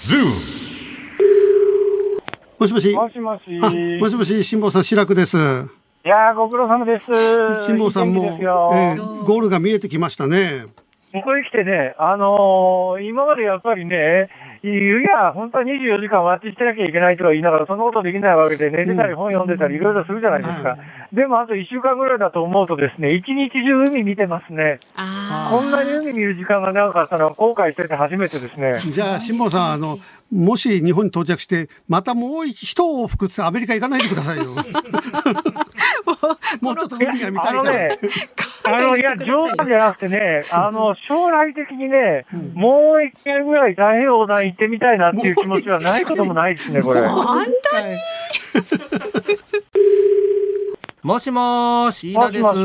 Zoom. もしもし。もしもし。あ、もしもし、辛坊さん、白くです。いやー、ご苦労様です。辛坊さんも、いいえーゴールが見えてきましたね。ここへ来てね、あのー今までやっぱりね、いや、本当は24時間待ちしてなきゃいけないとか言いながら、そんなことできないわけで、寝てたり本読んでたりいろいろするじゃないですか。でも、あと1週間ぐらいだと思うとですね、一日中海見てますね。あこんなに海見る時間が長かったのは後悔してて初めてですね。じゃあ、辛坊さん、あの、もし日本に到着して、またもう一往復ってアメリカ行かないでくださいよ。もうちょっと海が見たいからあのね。、あの、いや、冗談じゃなくてね、あの、将来的にね、もう一回ぐらい太平洋横断行ってみたいなっていう気持ちはないこともないですね、これ。本 もしもーし、飯田です。もしも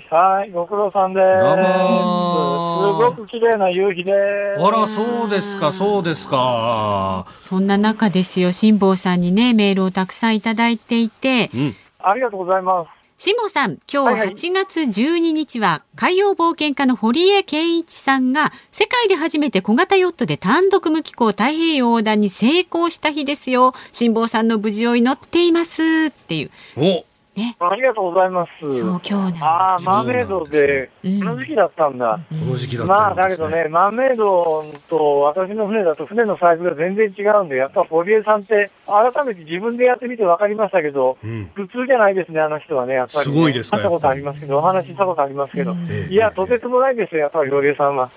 し。はい、ご苦労さんです。どうもーすごく綺麗な夕日です。あら、そうですか、そうですか。そんな中ですよ、辛坊さんにね、メールをたくさんいただいていて、うん。ありがとうございます。辛坊さん、今日8月12日は、海洋冒険家の堀江謙一さんが、世界で初めて小型ヨットで単独無寄港太平洋横断に成功した日ですよ。辛坊さんの無事を祈っていますっていう。お、ね。ありがとうございます。そう、今日なんですよ。ああ、マーメイドで、うんこの時期だったんだ。この時期だったまあ、んですだけど。ね、マーメイドと私の船だと船のサイズが全然違うんで、やっぱ堀江さんって、改めて自分でやってみて分かりましたけど、うん。普通じゃないですね、あの人はね、やっぱり、ね。すごいですか会ったことありますけど、お話ししたことありますけど。ええいや、とてつもないですよ、やっぱり堀江さんは。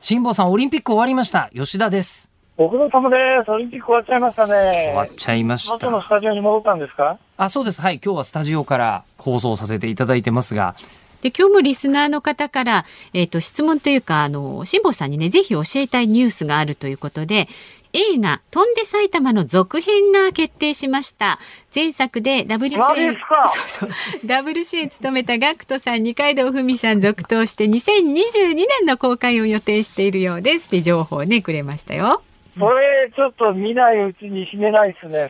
辛坊さん、オリンピック終わりました。吉田です。ご苦労様です。オリンピック終わっちゃいましたね。終わっちゃいました。元のスタジオに戻ったんですか？あ、そうです。はい。今日はスタジオから放送させていただいてますが、で今日もリスナーの方から、えっと質問というかあの辛坊さんにねぜひ教えたいニュースがあるということで映画「飛んで埼玉」の続編が決定しました前作でダブル主演そうそうダブル主演務めたガクトさん二階堂ふみさん続投して2022年の公開を予定しているようですって情報をねくれましたよそれ、ちょっと見ないうちに死ねないですね。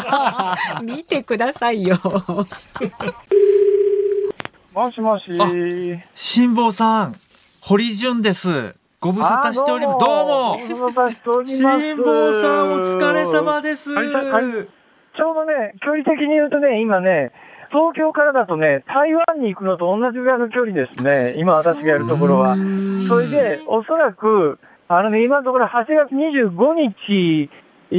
見てくださいよ もしもし。辛坊さん、堀潤です。ご無沙汰しております。どうも。ご無沙汰しております。辛坊さん、お疲れ様です。はいはいはいちょうどね、距離的に言うとね、今ね、東京からだとね、台湾に行くのと同じぐらいの距離ですね。今私がやるところは。それで、おそらく、あのね、今のところ8月25日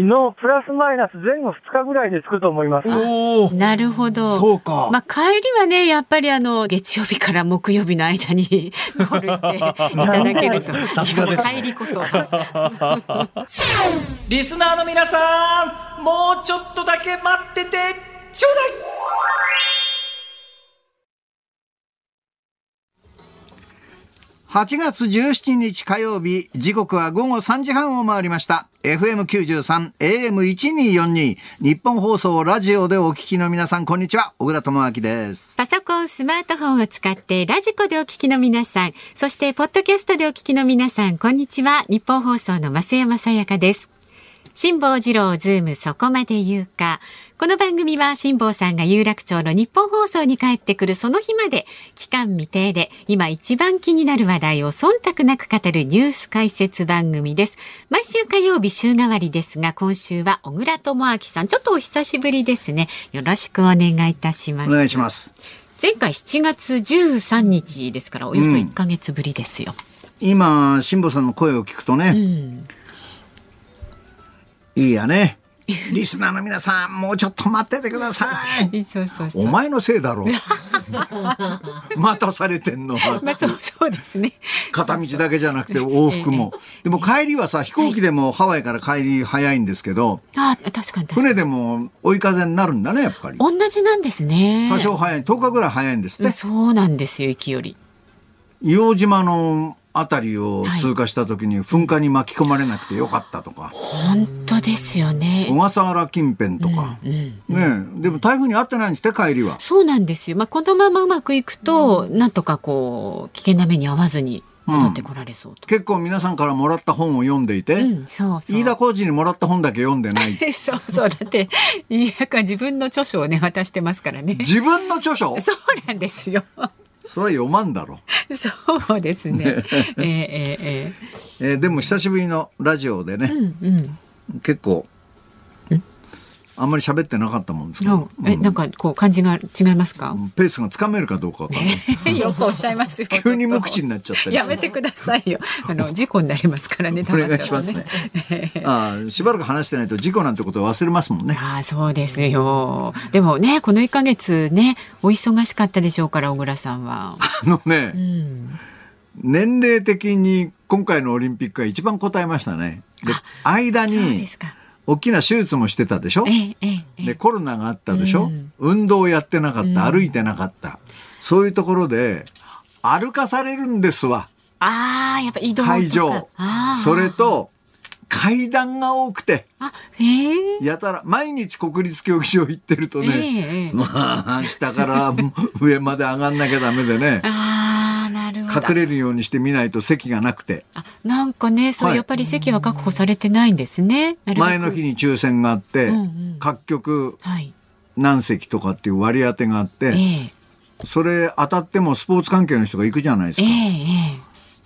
のプラスマイナス前後2日ぐらいで着くと思います。おお、なるほどそうか。まあ、帰りはねやっぱりあの月曜日から木曜日の間に ゴールしていただけるとさすがですね帰りこそ リスナーの皆さん、もうちょっとだけ待ってて、ちょうだい。8月17日火曜日、時刻は午後3時半を回りました。FM93、AM1242、日本放送ラジオでお聞きの皆さん、こんにちは。小倉智明です。パソコンスマートフォンを使ってラジコでお聞きの皆さんそしてポッドキャストでお聞きの皆さんこんにちは日本放送の増山さやかです辛坊治郎ズームそこまで言うか。この番組は辛坊さんが有楽町の日本放送に帰ってくるその日まで期間未定で今一番気になる話題を忖度なく語るニュース解説番組です。毎週火曜日週替わりですが今週は小倉智明さんちょっとお久しぶりですね。よろしくお願いいたします。お願いします。前回7月13日ですからおよそ1ヶ月ぶりですよ。今、辛坊さんの声を聞くとね、うんいいやね。リスナーの皆さん、もうちょっと待っててください。そうそうそう。お前のせいだろう。待たされてんのは。まあそうそうですね。片道だけじゃなくて往復も。でも帰りはさ、飛行機でもハワイから帰り早いんですけど、あ確かに確かに。船でも追い風になるんだね、やっぱり。同じなんですね。多少早い、10日ぐらい早いんですって。そうなんですよ、行きより。硫黄島のあたりを通過した時に噴火に巻き込まれなくてよかったとか、本当ですよね。小笠原近辺とか、ねえでも台風に遭ってないんですって帰りは。そうなんですよ。まあこのままうまくいくと、なんとかこう危険な目に遭わずに戻ってこられそうと。結構皆さんからもらった本を読んでいて、うん、そうそう。飯田浩二にもらった本だけ読んでない。そうそうだって飯田君は自分の著書をね渡してますからね。自分の著書？そうなんですよ。それは読まんだろ。そうですね。えええええーでも久しぶりのラジオでね、えうん。結構あんまり喋ってなかったもんですけうん。え、なんかこう感じが違いますか？ペースがつかめるかどうかわかんないよくおっしゃいますよ。急に無口になっちゃったりやめてくださいよ。あの事故になりますからね。お願いしますね ああしばらく話してないと事故なんてことを忘れますもんねああそうですよ。でもねこの1ヶ月ねお忙しかったでしょうから小倉さんは。あのね、うん。年齢的に今回のオリンピックが一番答えましたねで間そうにですか。大きな手術もしてたでしょ？でコロナがあったでしょ、うん。運動やってなかった歩いてなかった、そういうところで歩かされるんですわ。ああやっぱ移動とか。会場。それ。と階段が多くて。あ。やたら毎日国立競技場行ってるとええね、ええ。まあ下から上まで上がんなきゃダメでね。隠れるようにして見ないと席がなくてあなんかねそう、はいやっぱり席は確保されてないんですね。前の日に抽選があって、うんうん各局はい。何席とかっていう割り当てがあって、ええそれ当たってもスポーツ関係の人が行くじゃないですか。えええ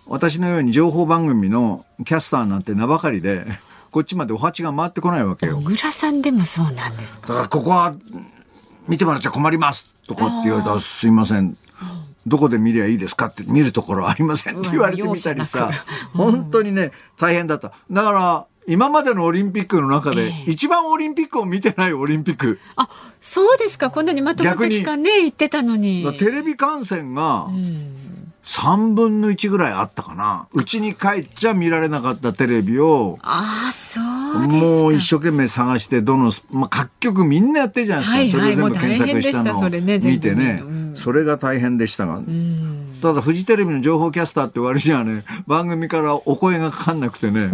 私のように情報番組のキャスターなんて名ばかりで、こっちまでお鉢が回ってこないわけえ。よ小。倉さんでもそうなんですか？だからここは見てもらっちゃ困りますとかって言われたらすいません。どこで見りゃいいですかって見るところはありませんって言われてみたりさ、本当にね、大変だった。だから、今までのオリンピックの中でええ一番オリンピックを見てないオリンピック。あそうですかこんなにまとた期間ね言ってたのに。テレビ観戦がうん3分の1ぐらいあったかな。うちに帰っちゃ見られなかったテレビを、ああそう。もう一生懸命探して、どの、まあ、各局みんなやってるじゃないですか。はいそれを全部検索したのを見てねそれが大変でしたが。うんただ、フジテレビの情報キャスターって割にはね、番組からお声がかかんなくてね、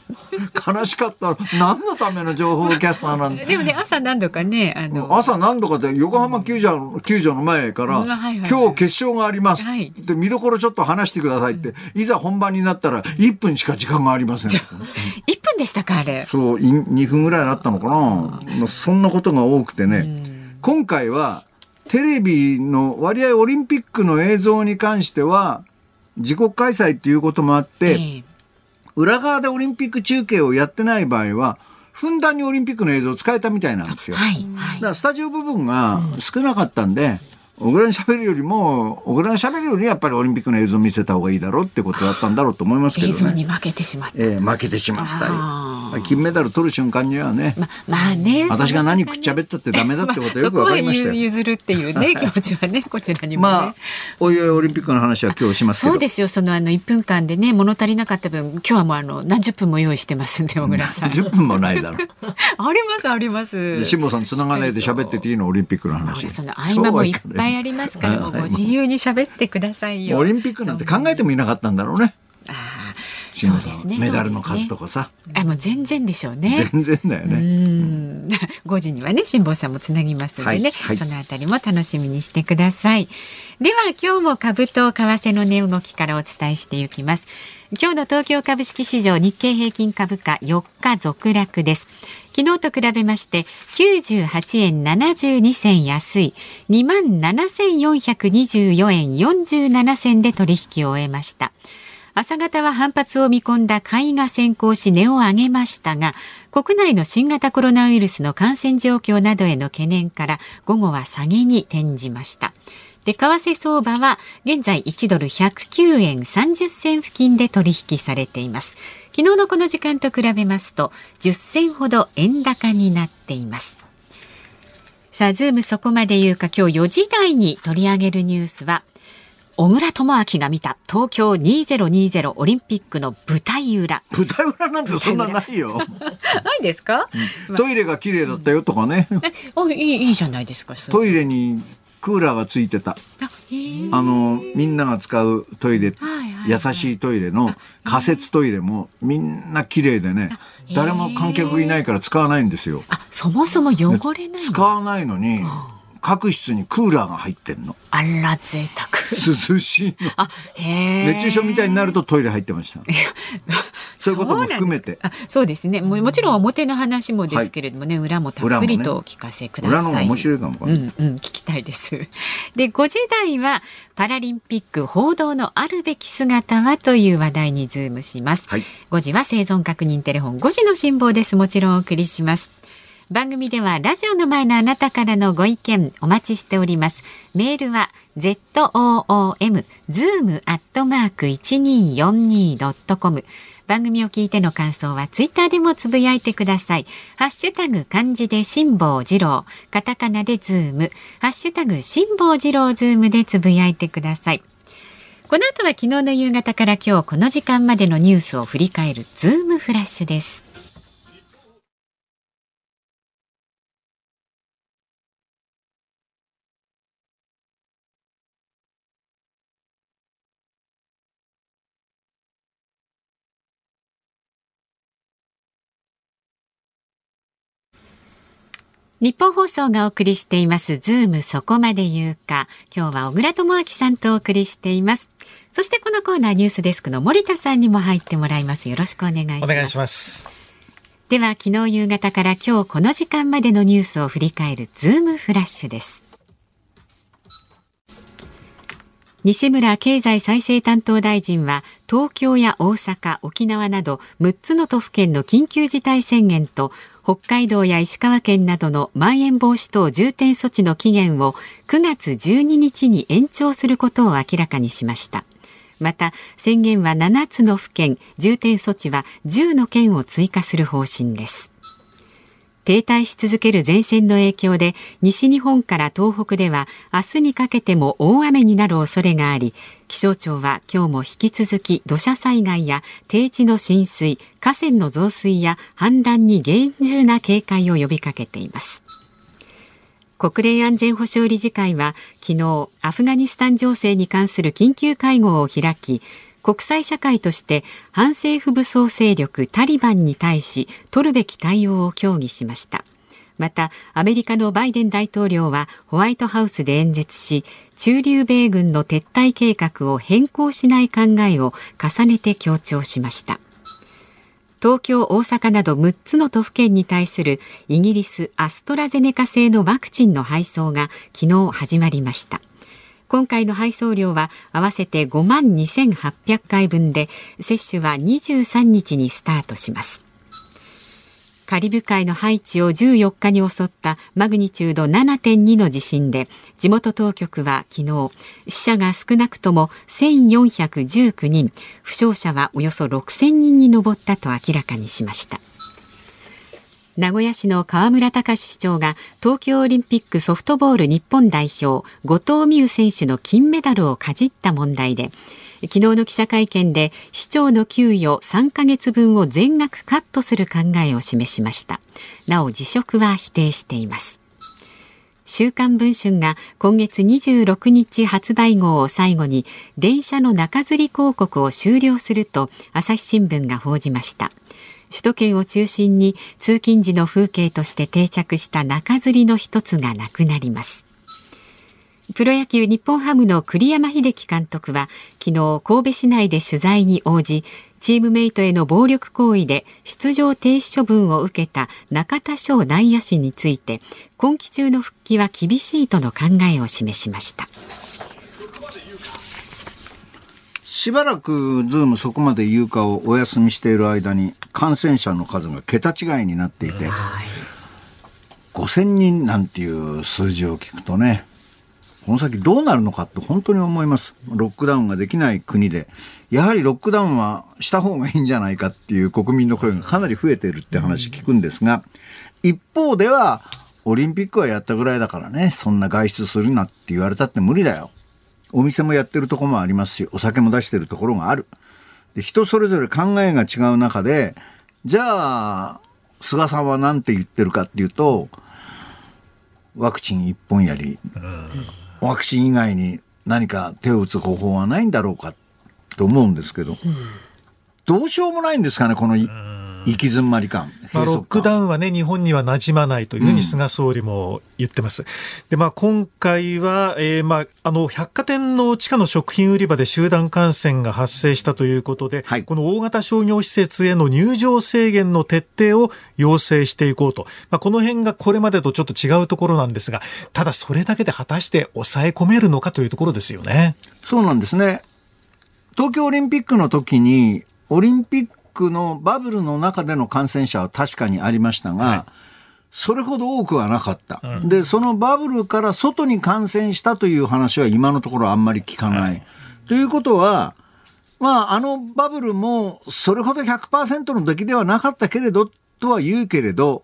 悲しかった。何のための情報キャスターなんだでもね朝何度かねあの朝何度かで横浜球場球場の前から、うんはいはいはい。今日決勝があります、はい。で見どころちょっと話してくださいって、いざ本番になったら1分しか時間がありません。1分でしたかあれ。そうい2分ぐらいだったのかな、まあ、そんなことが多くてね、今回はテレビの割合オリンピックの映像に関しては自国開催っていうこともあって、ええ裏側でオリンピック中継をやってない場合はふんだんにオリンピックの映像を使えたみたいなんですよ。はいはい。だからスタジオ部分が少なかったんで、小倉に喋るよりも、小倉が喋るよりやっぱりオリンピックの映像を見せた方がいいだろうってことだったんだろうと思いますけ映どね。像に負けてしまった。ええ負けてしまった。金メダル取る瞬間にはね、ままあね。私が何食っちゃべったってダメだってことはよくわかりましたよそこは譲るっていうね気持ちはねこちらにもね。まあ、おいおいオリンピックの話は今日しますけど。そうですよそのあの1分間でね物足りなかった分今日はもうあの何十分も用意してますんで小倉さん。10分もないだろう。ありますあります。辛坊さん繋がないで喋ってていいのオリンピックのほ話。らその合間もいっぱいありますからもうご自由に喋ってくださいよ。オリンピックなんて考えてもいなかったんだろうね。ああそうですね。メダルの数とかさ。あもう全然でしょうね。全然だようね。ん5時にはね辛坊さんもつなぎますのでね、はいはいそのあたりも楽しみにしてくださいでは今日も株と為替の値動きからお伝えしていきます今日の東京株式市場日経平均株価4日続落です昨日と比べまして98円72銭安い。2万7424円47銭で取引を終えました。朝方は反発を見込んだ買いが先行し値を上げましたが国内の新型コロナウイルスの感染状況などへの懸念から午後は下げに転じました。で為替相場は現在1ドル109円30銭付近で取引されています。昨日のこの時間と比べますと10銭ほど円高になっていますさあズームそこまで言うか今日4時台に取り上げるニュースは小倉智昭が見た東京2020オリンピックの舞台裏。舞台裏なんてそんなないよ。ないですか？トイレが綺麗だったよとかね。え、あ、いいいいじゃないですか。トイレにクーラーがついてた。あ、の、みんなが使うトイレ、優しいトイレの仮設トイレもみんな綺麗でね、誰も観客いないから使わないんですよ。あ、そもそも汚れないの？使わないのに、各室にクーラーが入ってんの。あら、贅沢。涼しいの。あ、へえ。熱中症みたいになるとトイレ入ってました。そういうことも含めてそうですかあそうですねももちろん表の話もですけれどもね、裏もたっぷりとお聞かせください。裏の方が面白いかもうんうん聞きたいです。で5時台はパラリンピック報道のあるべき姿はという話題にズームします。はい5時は生存確認テレフォン5時の辛坊ですもちろんお送りします。番組ではラジオの前のあなたからのご意見お待ちしております。メールは zoom zoom アットマーク一二四二ドットコム。番組を聞いての感想はツイッターでもつぶやいてください。ハッシュタグ漢字で辛坊治郎、カタカナでズーム、ハッシュタグ辛坊治郎ズームでつぶやいてください。この後は昨日の夕方から今日この時間までのニュースを振り返るズームフラッシュです。ニッポン放送がお送りしています。ズームそこまで言うか。今日は小倉智昭さんとお送りしています。そしてこのコーナーニュースデスクの森田さんにも入ってもらいます。よろしくお願いします。お願いします。では昨日夕方から今日この時間までのニュースを振り返るズームフラッシュです。西村経済再生担当大臣は東京や大阪、沖縄など6つの都府県の緊急事態宣言と北海道や石川県などのまん延防止等重点措置の期限を9月12日に延長することを明らかにしました。また宣言は7つの府県、重点措置は10の県を追加する方針です。停滞し続ける前線の影響で西日本から東北では明日にかけても大雨になる恐れがあり気象庁は今日も引き続き土砂災害や低地の浸水河川の増水や氾濫に厳重な警戒を呼びかけています。国連安全保障理事会は昨日アフガニスタン情勢に関する緊急会合を開き国際社会として反政府武装勢力タリバンに対し取るべき対応を協議しました。またアメリカのバイデン大統領はホワイトハウスで演説し駐留米軍の撤退計画を変更しない考えを重ねて強調しました。東京、大阪など6つの都府県に対するイギリスアストラゼネカ製のワクチンの配送が昨日始まりました。今回の配送量は合わせて5万2800回分で接種は23日にスタートします。カリブ海のハイチを14日に襲ったマグニチュード7.2の地震で地元当局は昨日死者が少なくとも1419人負傷者はおよそ6000人に上ったと明らかにしました。名古屋市の河村隆市長が東京オリンピックソフトボール日本代表後藤美優選手の金メダルをかじった問題で昨日の記者会見で市長の給与3ヶ月分を全額カットする考えを示しました。なお辞職は否定しています。週刊文春が今月26日発売号を最後に電車の中吊り広告を終了すると朝日新聞が報じました。首都圏を中心に通勤時の風景として定着した中吊りの一つがなくなります。プロ野球日本ハムの栗山英樹監督は昨日神戸市内で取材に応じチームメイトへの暴力行為で出場停止処分を受けた中田翔内野手について今季中の復帰は厳しいとの考えを示しました。しばらくズームそこまで言うかをお休みしている間に感染者の数が桁違いになっていて、5000人なんていう数字を聞くとね、この先どうなるのかと本当に思います。ロックダウンができない国で、やはりロックダウンはした方がいいんじゃないかっていう国民の声がかなり増えているって話聞くんですが、一方では、オリンピックはやったぐらいだからね、そんな外出するなって言われたって無理だよ。お店もやってるとこもありますし、お酒も出してるところがある。で人それぞれ考えが違う中で、じゃあ、菅さんは何て言ってるかっていうと、ワクチン一本やり、ワクチン以外に何か手を打つ方法はないんだろうかと思うんですけど、どうしようもないんですかね、この行き詰まり感。まあ、ロックダウン。はね、日本には馴染まないというふうに菅総理も言ってます。で、まあ、今回は、えーまあ、あの、百貨店の地下の食品売り場で集団感染が発生したということで、はいこの大型商業施設への入場制限の徹底を要請していこうと。まあ、この辺がこれまでとちょっと違うところなんですが、ただそれだけで果たして抑え込めるのかというところですよね。そうなんですね。東京オリンピックの時に、オリンピックのバブルの中での感染者は確かにありましたが、それほど多くはなかった、で、そのバブルから外に感染したという話は今のところあんまり聞かない。ということは、まあ、あのバブルもそれほど100%の出来ではなかったけれど、とは言うけれど、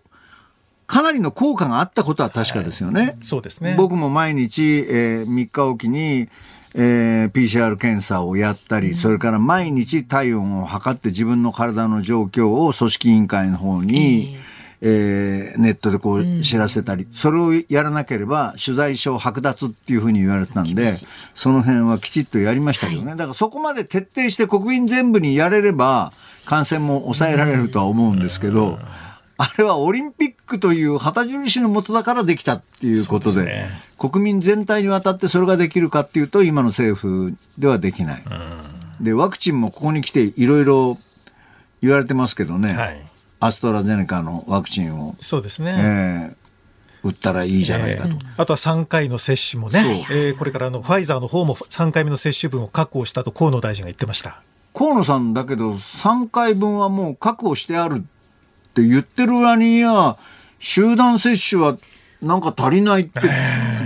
かなりの効果があったことは確かですよね。そうですね。僕も毎日、えー3日おきに、えー PCR 検査をやったり、それから毎日体温を測って自分の体の状況を組織委員会の方に、えーネットでこう知らせたり、それをやらなければ取材証剥奪っていうふうに言われてたんで、その辺はきちっとやりましたけどね。だからそこまで徹底して国民全部にやれれば、感染も抑えられるとは思うんですけど、あれはオリンピックという旗印のもとだからできたっていうことで、ね国民全体にわたってそれができるかっていうと、今の政府ではできない。で、ワクチンもここに来ていろいろ言われてますけどね、はい。アストラゼネカのワクチンを、そうですね。えー打ったらいいじゃないかと。えーあとは3回の接種もね、えーこれからあのファイザーの方も3回目の接種分を確保したと河野大臣が言ってました。河野さんだけど、3回分はもう確保してあるって言ってる割には、集団接種はなんか足りないって、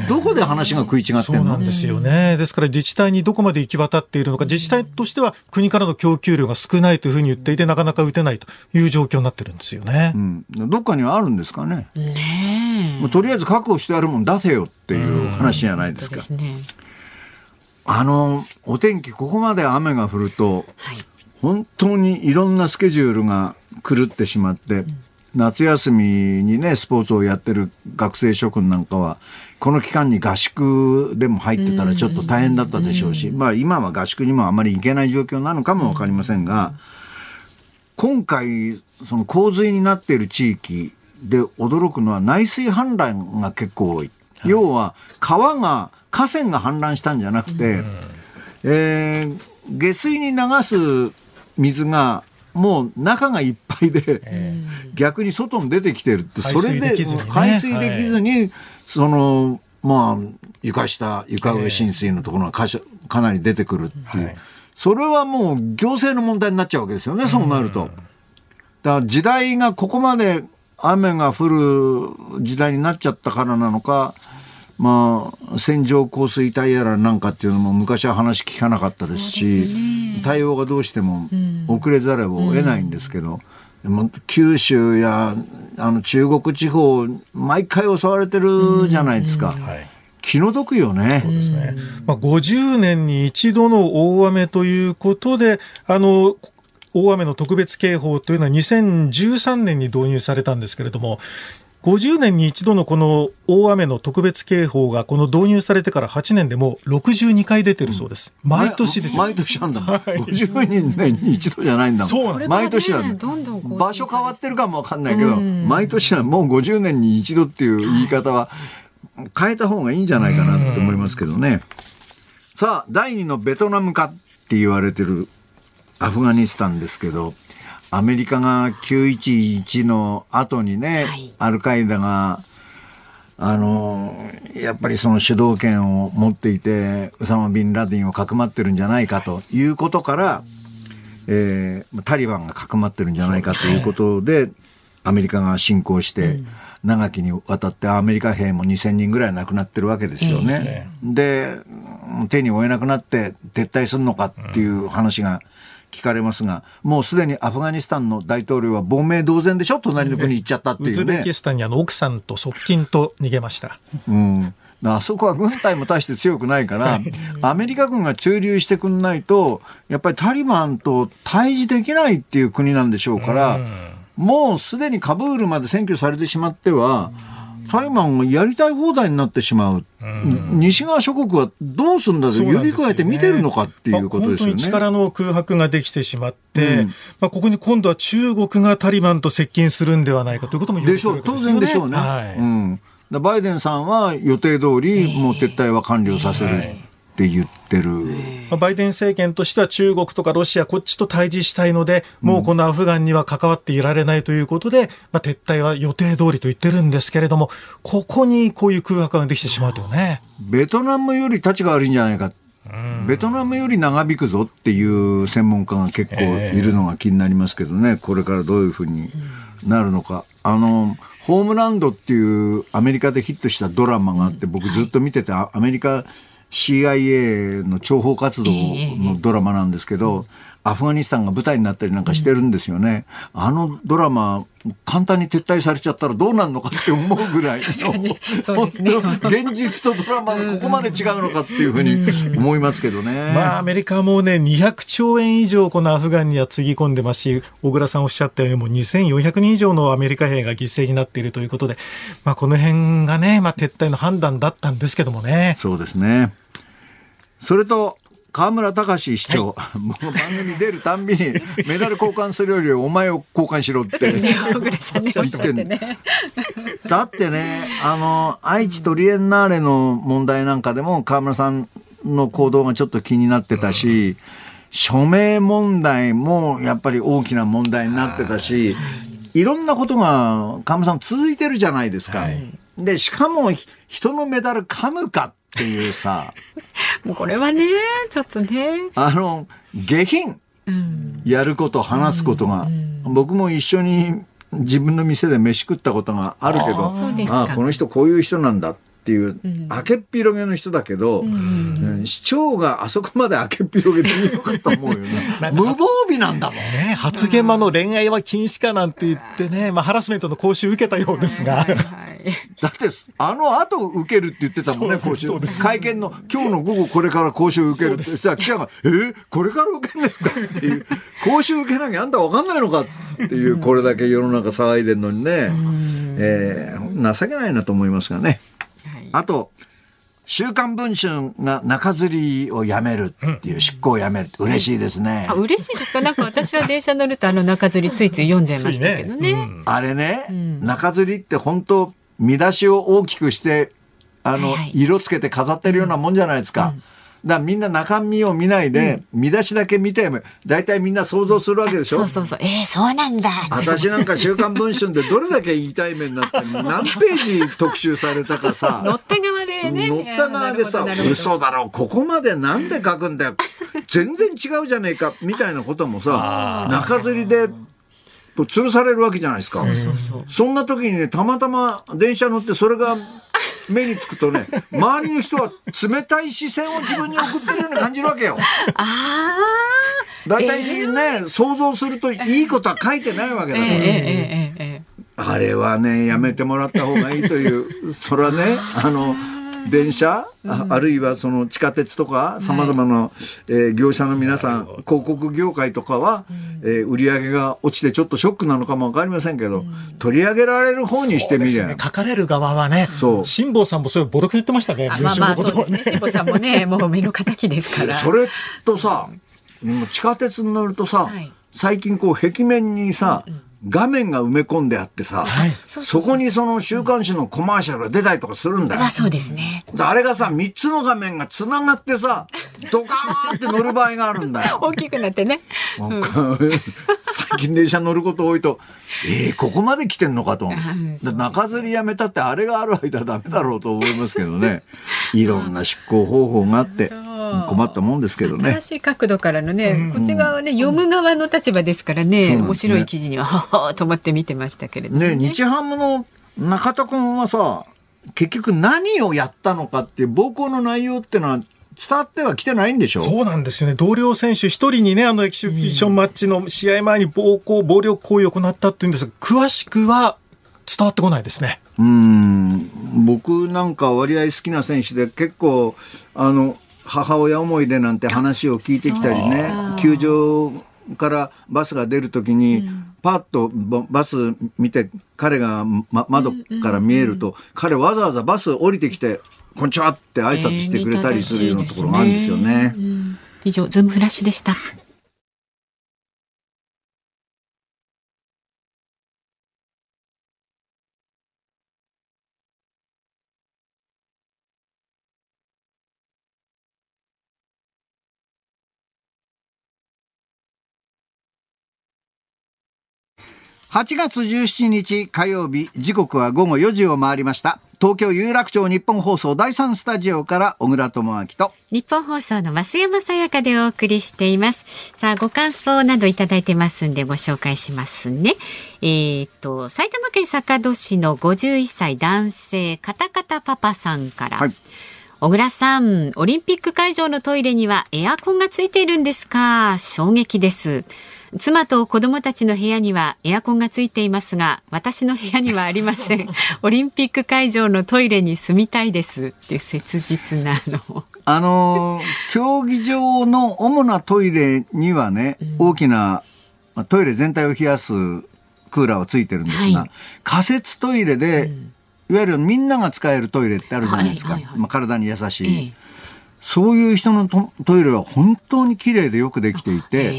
どこで話が食い違ってそうんなのんですよね。ですから自治体にどこまで行き渡っているのか、自治体としては国からの供給量が少ないというふうに言っていて、なかなか打てないという状況になってるんですよね。うん、どっかにはあるんですかね。ねとりあえず確保してあるもん出せよっていう話じゃないですか。あの、お天気、ここまで雨が降ると、はい。本当にいろんなスケジュールが狂ってしまって、夏休みにね、スポーツをやってる学生諸君なんかは、この期間に合宿でも入ってたらちょっと大変だったでしょうし、まあ今は合宿にもあまり行けない状況なのかもわかりませんが、今回、その洪水になっている地域で驚くのは内水氾濫が結構多い。要は川が、河川が氾濫したんじゃなくて、えー下水に流す水がもう中がいっぱいで、逆に外に出てきてるって、それで排水できずにね。排水できずに、その、まあ、床下、床上浸水のところがかしかなり出てくるっていう、はい。それはもう行政の問題になっちゃうわけですよね、そうなると。だから時代がここまで雨が降る時代になっちゃったからなのか、まあ、線状降水帯やらなんかっていうのも昔は話聞かなかったですし、対応がどうしても遅れざるを得ないんですけど、でも九州やあの中国地方、毎回襲われてるじゃないですか。はい気の毒よね。ですね。まあ、50年に一度の大雨ということで、あの、大雨の特別警報というのは2013年に導入されたんですけれども、50年に一度のこの大雨の特別警報がこの導入されてから8年でもう62回出てるそうです。毎年出てる。毎年なんだもん。50年に一度じゃないんだもん。そうなんだ毎年なんだ。どんどん場所変わってるかもわかんないけど、毎年はもう50年に一度っていう言い方は変えた方がいいんじゃないかなって思いますけどね。さあ、第二のベトナムかって言われてるアフガニスタンですけど、アメリカが911の後にね、はい。アルカイダがあのやっぱりその主導権を持っていて、ウサマ・ビンラディンをかくまってるんじゃないかということから、えータリバンがかくまってるんじゃないかということで、アメリカが侵攻して、長きにわたってアメリカ兵も2000人ぐらい亡くなってるわけですよね。で、手に負えなくなって撤退するのかっていう話が聞かれますが、もうすでにアフガニスタンの大統領は亡命同然でしょ？隣の国行っちゃったっていうねウズベキ。スタンにあの奥さんと側近と逃げました。うん。あそこは軍隊も大して強くないから、アメリカ軍が駐留してくんないと、やっぱりタリバンと対峙できないっていう国なんでしょうから、もうすでにカブールまで占拠されてしまっては、タリバンがやりたい放題になってしまう。西側諸国はどうするんだと指くわえて見てるのかっていうことですよね。まあ本当に力の空白ができてしまって、うん。まあ、ここに今度は中国がタリバンと接近するんではないかということも言わで当然でしょうね。はい。うん、だバイデンさんは予定通りもう撤退は完了させるって言ってる。まあバイデン政権としては中国とかロシア、こっちと対峙したいので、もうこのアフガンには関わっていられないということで、まあ、撤退は予定通りと言ってるんですけれども、ここにこういう空白ができてしまうとね。ベトナムより立ちが悪いんじゃないか。ベトナムより長引くぞっていう専門家が結構いるのが気になりますけどね、これからどういうふうになるのか。あの、ホームランドっていうアメリカでヒットしたドラマがあって、僕ずっと見てて、あアメリカ CIA の諜報活動のドラマなんですけど、アフガニスタンが舞台になったりなんかしてるんですよね。あのドラマ、簡単に撤退されちゃったらどうなるのかって思うぐらいの、そうですね現実とドラマがここまで違うのかっていうふうに思いますけどね。まあ、アメリカもね、200兆円以上このアフガンにはつぎ込んでますし、小倉さんおっしゃったように、もう2400人以上のアメリカ兵が犠牲になっているということで、まあ、この辺がね、まあ、撤退の判断だったんですけどもね。そうですね。それと、河村隆市長、もう番組出るたんびにメダル交換するよりお前を交換しろって。だってね、あの、愛知トリエンナーレの問題なんかでも河村さんの行動がちょっと気になってたし、署名問題もやっぱり大きな問題になってたし、い。ろんなことが河村さん続いてるじゃないですか。で、しかも人のメダル噛むかっていうさ、もうこれはね、ちょっとね。あの、下品。うん。やること話すことが、僕も一緒に自分の店で飯食ったことがあるけどああこの人こういう人なんだっていう、明けっ広げの人だけど、うん。市長があそこまで明けっ広げていいのかと思うよね。無防備なんだもん。ね、発言間の恋愛は禁止かなんて言ってね、まあ、ハラスメントの講習受けたようですが。はい。だってあの後受けるって言ってたもんね講習。会見の今日の午後これから講習受けるってそうです。さ記者が「えー？これから受けるんですか?」っていう。講習受けなきゃあんた分かんないのかっていうこれだけ世の中騒いでるのにね、えー情けないなと思いますがね。あと週刊文春が中吊りをやめるっていう執行をやめるって嬉しいですね。あ、嬉しいですか？なんか私は電車乗るとあの中吊りついつい読んじゃいましたけどね。うんあれね、中吊りって本当見出しを大きくして、あの、はいはい色つけて飾ってるようなもんじゃないですか。だからみんな中身を見ないで、見出しだけ見て、大体みんな想像するわけでしょ？そうそうそう。えー、そうなんだ。私なんか週刊文春でどれだけ言いたい目になって、何ページ特集されたかさ。乗った側でね。乗った側でさ嘘だろここまでなんで書くんだよ全然違うじゃねえかみたいなこともさ中吊りでと吊るされるわけじゃないですかそんな時にねたまたま電車乗ってそれが目につくとね 周りの人は冷たい視線を自分に送ってるように感じるわけよ。あだいたいね、想像するといいことは書いてないわけあ。だから。えええええええあれはね、やめてもらった方がいいという、それはね、あの、電車、ああるいはその地下鉄とか、さまざまな、えー業者の皆さん、広告業界とかは、えー売り上げが落ちてちょっとショックなのかもわかりませんけど、取り上げられる方にしてみりゃ、ね。書かれる側はね、そう。辛坊さんもそういうボロク言ってましたね、まあまあそうですね。辛坊さんもね、もう目の敵ですから。それとさ、地下鉄に乗るとさ、はい。最近こう壁面にさ、画面が埋め込んであってさ、そこにその週刊誌のコマーシャルが出たりとかするんだよ。あ、そうですね。であれがさ、3つの画面がつながってさ、ドカーンって乗る場合があるんだよ。大きくなってね。なんか 最近電車乗ること多いと、えー、ここまで来てんのかと。で中吊りやめたってあれがある間ダメだろうと思いますけどね。いろんな執行方法があって困ったもんですけどね。新。しい角度からのね、こっち側はね、読む側の立場ですからね、面白い記事には、ははと思って見てましたけれどもね。日ハムの中田君はさ、結局何をやったのかっていう暴行の内容ってのは伝わってはきてないんでしょ？そうなんですよね。同僚選手一人にね、あのエキシビションマッチの試合前に暴行、暴力行為を行ったっていうんですが、詳しくは伝わってこないですね。うーん。僕なんか割合好きな選手で結構あの母親思いでなんて話を聞いてきたりね球場からバスが出るときに、パッとババス見て彼が、ま、窓から見えると、彼わざわざバス降りてきて「こんにちは」って挨拶してくれたりするようなところがあるんですよね。以上ズームフラッシュでした。8月17日火曜日時刻は午後4時を回りました。東京有楽町日本放送第三スタジオから小倉智明と日本放送の増山さやかでお送りしています。さあご感想などいただいてますんでご紹介しますね。えー、っと埼玉県坂戸市の51歳男性カタカタパパさんから、はい。小倉さん、オリンピック会場のトイレにはエアコンがついているんですか？衝撃です。妻と子供たちの部屋にはエアコンがついていますが、私の部屋にはありません。オリンピック会場のトイレに住みたいですっていう切実なの。あの、競技場の主なトイレにはね、うん、大きなトイレ全体を冷やすクーラーはついてるんですが、はい、仮設トイレで、うん、いわゆるみんなが使えるトイレってあるじゃないですか。はいはいはい、まあ、体に優しい。ええそういう人のトイレは本当に綺麗でよくできていて、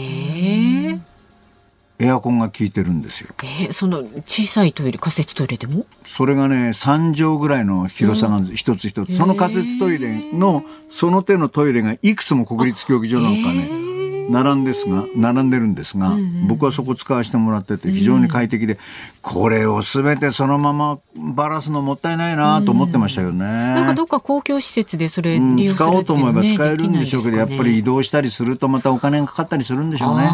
エアコンが効いてるんですよ。えー、その小さいトイレ仮設トイレでも？それがね3畳ぐらいの広さが一つ一つ、その仮設トイレのその手のトイレがいくつも国立競技場なんかね並んですが並んでるんですが、うんうん、僕はそこ使わせてもらってて非常に快適で、うん、これを全てそのままばらすのもったいないなと思ってましたよね、うん、なんかどっか公共施設でそれ利用する、ねうん、使おうと思えば使えるんでしょうけど、ね、やっぱり移動したりするとまたお金がかかったりするんでしょうね。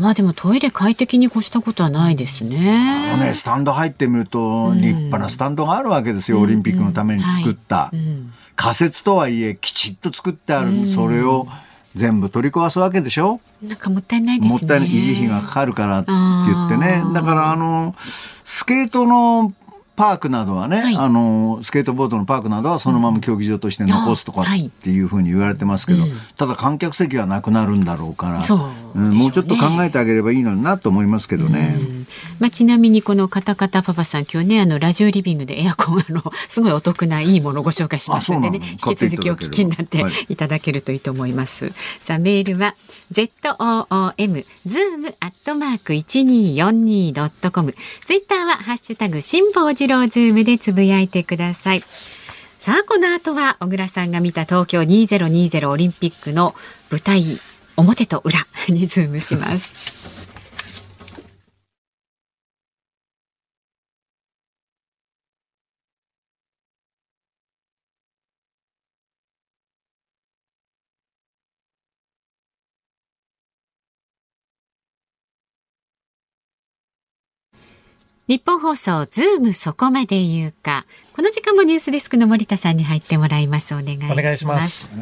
まあでもトイレ快適に越したことはないですね。あのね、スタンド入ってみると、立派なスタンドがあるわけですよ、オリンピックのために作った。仮設とはいえ、きちっと作ってある、それを、全部取り壊すわけでしょ？なんかもったいないですね。もったいない維持費がかかるからって言ってね。だからあの、スケートのパークなどはね、はい、あのスケートボードのパークなどはそのまま競技場として残すとかっていうふうに言われてますけど、はいうん、ただ観客席はなくなるんだろうから、うね、うん、もうちょっと考えてあげればいいのになと思いますけどね。まあ、ちなみにこのカタカタパパさん今日ねあのラジオリビングでエアコンあの すごいお得ないいものをご紹介しますのでね引き続きお聞きになっていただけるといいと思います。はい、さあメールは zoom ズームアットマーク一二四二ドットコム。ツイッターはハッシュタグ辛坊治郎ズームでつぶやいてください。さあこの後は小倉さんが見た東京2020オリンピックの舞台表と裏にズームします。ニッポン放送ズームそこまで言うか。この時間もニュースデスクの森田さんに入ってもらいます。お願いします。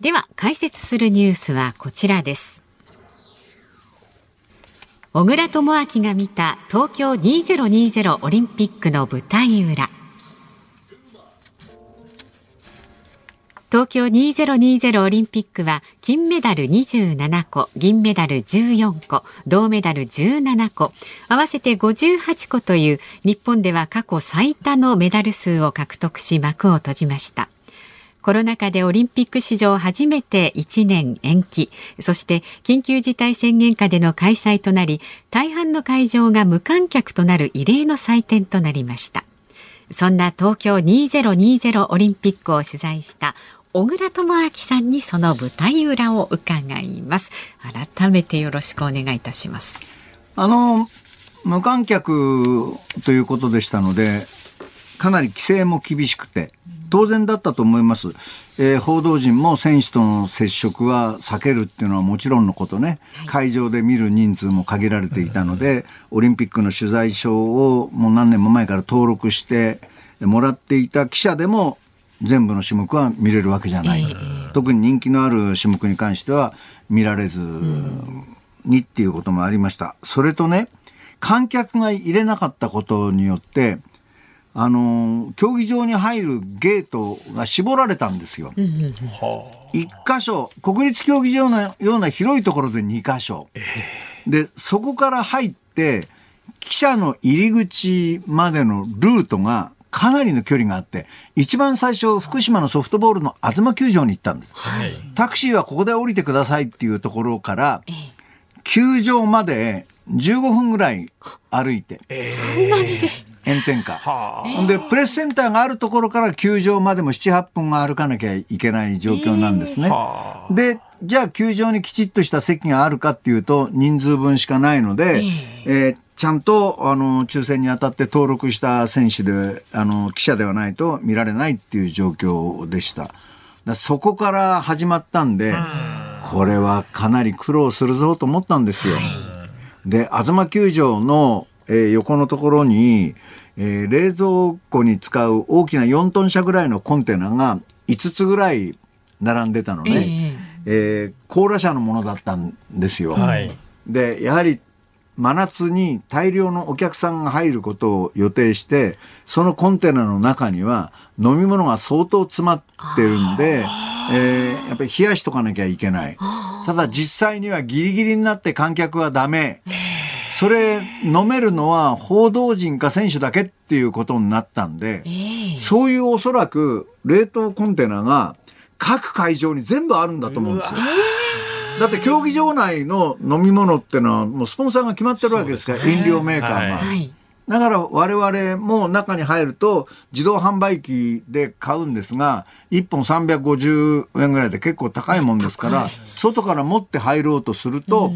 では解説するニュースはこちらです。小倉智昭が見た東京2020オリンピックの舞台裏東京2020オリンピックは金メダル27個、銀メダル14個、銅メダル17個、合わせて58個という日本では過去最多のメダル数を獲得し幕を閉じました。コロナ禍でオリンピック史上初めて1年延期、そして緊急事態宣言下での開催となり、大半の会場が無観客となる異例の祭典となりました。そんな東京2020オリンピックを取材した小倉智明さんにその舞台裏を伺います。改めてよろしくお願いいたします。あの無観客ということでしたのでかなり規制も厳しくて当然だったと思います、えー、報道陣も選手との接触は避けるっていうのはもちろんのことね、はい、会場で見る人数も限られていたのでオリンピックの取材証をもう何年も前から登録してもらっていた記者でも全部の種目は見れるわけじゃない、えー、特に人気のある種目に関しては見られずにっていうこともありました。それとね、観客が入れなかったことによって、あの競技場に入るゲートが絞られたんですよ。一箇所国立競技場のような広いところで2箇所、でそこから入って記者の入り口までのルートがかなりの距離があって一番最初福島のソフトボールの東球場に行ったんです、タクシーはここで降りてくださいっていうところから球場まで15分ぐらい歩いて、炎天下。で、プレスセンターがあるところから球場までも7、8分歩かなきゃいけない状況なんですね。で、じゃあ球場にきちっとした席があるかっていうと人数分しかないので、えーちゃんとあの抽選にあたって登録した選手であの記者ではないと見られないっていう状況でした。だそこから始まったんで、これはかなり苦労するぞと思ったんですよ。で、東球場の、えー横のところに、えー冷蔵庫に使う大きな4トン車ぐらいのコンテナが5つぐらい並んでたのね。えー高羅車のものだったんですよ。はいで、やはり真夏に大量のお客さんが入ることを予定して、そのコンテナの中には飲み物が相当詰まってるんで、えーやっぱり冷やしとかなきゃいけない。ただ実際にはギリギリになって観客はダメ。それ飲めるのは報道陣か選手だけっていうことになったんで、そういうおそらく冷凍コンテナが各会場に全部あるんだと思うんですよ。だって競技場内の飲み物ってのはもうスポンサーが決まってるわけですから、飲料メーカーが。はい。だから我々も中に入ると自動販売機で買うんですが、1本350円ぐらいで結構高いもんですから、外から持って入ろうとすると、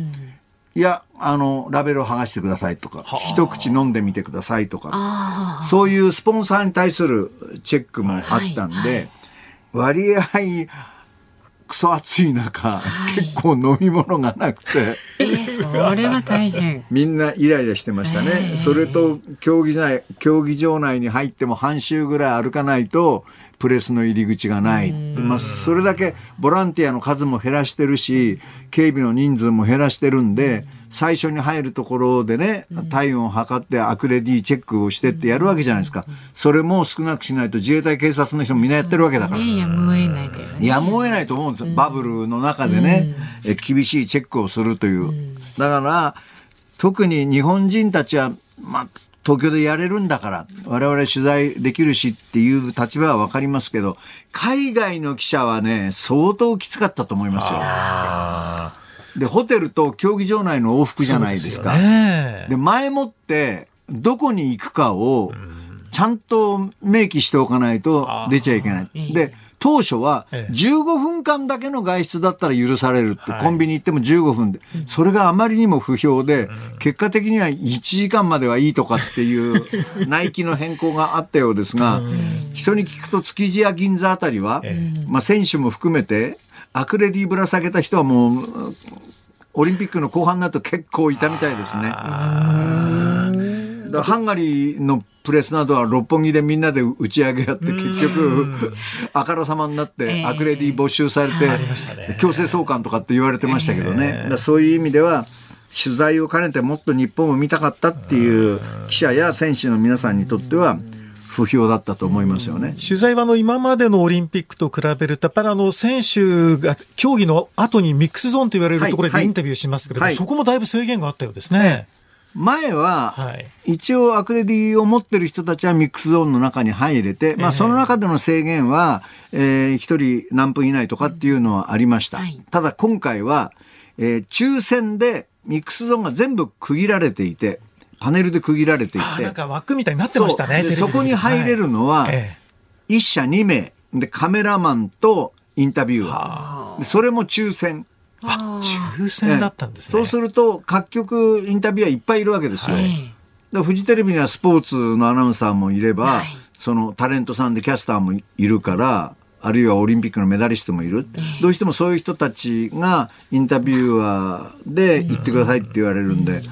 いや、あの、ラベルを剥がしてくださいとか、一口飲んでみてくださいとか、そういうスポンサーに対するチェックもあったんで、割合、クソ暑い中、結構飲み物がなくて、えー、それは大変。みんなイライラしてましたね。それと競技内、競技場内に入っても半周ぐらい歩かないとプレスの入り口がない。でまあ、それだけボランティアの数も減らしてるし、警備の人数も減らしてるんで、最初に入るところでね、体温を測ってアクレディチェックをしてってやるわけじゃないですか。それも少なくしないと自衛隊警察の人もみんなやってるわけだから。ねやむを得ない。やむを得ないと思うんですよ。バブルの中でね、え厳しいチェックをするという。だから、特に日本人たちは、まあ、東京でやれるんだから、我々取材できるしっていう立場はわかりますけど、海外の記者はね、相当きつかったと思いますよ。で、ホテルと競技場内の往復じゃないですか。ね。で、前もって、どこに行くかを、ちゃんと明記しておかないと出ちゃいけない。で、当初はええ。15分間だけの外出だったら許されるって、はい。コンビニ行っても15分で、それがあまりにも不評で、結果的には1時間まではいいとかっていう、内規の変更があったようですが、人に聞くと築地や銀座あたりは、まあ選手も含めて、アクレディぶら下げた人はもう、オリンピックの後半になると結構いたみたいですね。だからハンガリーのプレスなどは六本木でみんなで打ち上げやって結局あからさまになってアクレディ没収されて強制送還とかって言われてましたけどね。だそういう意味では取材を兼ねてもっと日本を見たかったっていう記者や選手の皆さんにとっては不評だったと思いますよね。取材はあの今までのオリンピックと比べると、やっぱりあの選手が競技の後にミックスゾーンと言われるところはいでインタビューしますけれども、はい。そこもだいぶ制限があったようですね。前は、はい。一応アクレディを持ってる人たちはミックスゾーンの中に入れて、まあその中での制限は、えー一人何分以内とかっていうのはありました。はい。ただ今回は、えー抽選でミックスゾーンが全部区切られていて、パネルで区切られていてあなん、か枠みたいになってましたね。そこに入れるのは、一社2名、でカメラマンとインタビュアー。でそれも抽選。えあ抽選だったんですね。そうすると各局インタビュアーいっぱいいるわけですよ。でフジテレビにはスポーツのアナウンサーもいれば、はいそのタレントさんでキャスターもいるからあるいはオリンピックのメダリストもいる、どうしてもそういう人たちがインタビュアーで行ってくださいって言われるんで。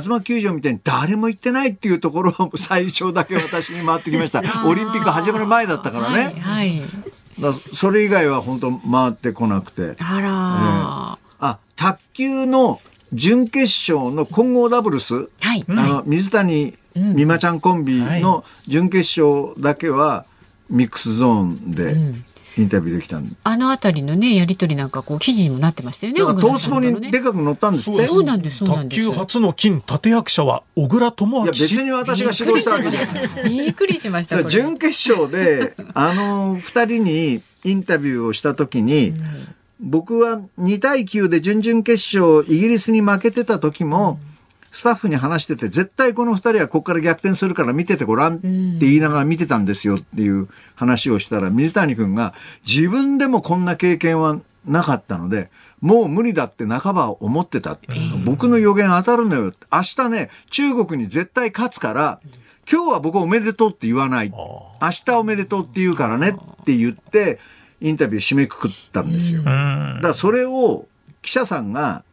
東球場みたいに誰も行ってないっていうところは最初だけ私に回ってきました。オリンピック始まる前だったからね。はい。はいだそれ以外は本当回ってこなくて。あらあ、卓球の準決勝の混合ダブルス、はい。あの水谷うん美誠ちゃんコンビの準決勝だけはミックスゾーンでインタビューできたんで。あのあたりのね、やりとりなんかこう記事にもなってましたよね。だから小トースポにでかく載ったんですって。そうなんです、そうな卓んです。球初の金立役者は小倉智いや別に私が指導したわけじゃない。びっくりしました。準決勝であの二人にインタビューをした時に、僕は2対9で準々決勝イギリスに負けてた時も、スタッフに話してて絶対この2人はここから逆転するから見ててごらんって言いながら見てたんですよっていう話をしたら水谷君が自分でもこんな経験はなかったのでもう無理だって半ば思ってた、僕の予言当たるのよ明日ね中国に絶対勝つから今日は僕おめでとうって言わない。明日おめでとうって言うからねって言ってインタビュー締めくくったんですよ。だからそれを記者さんが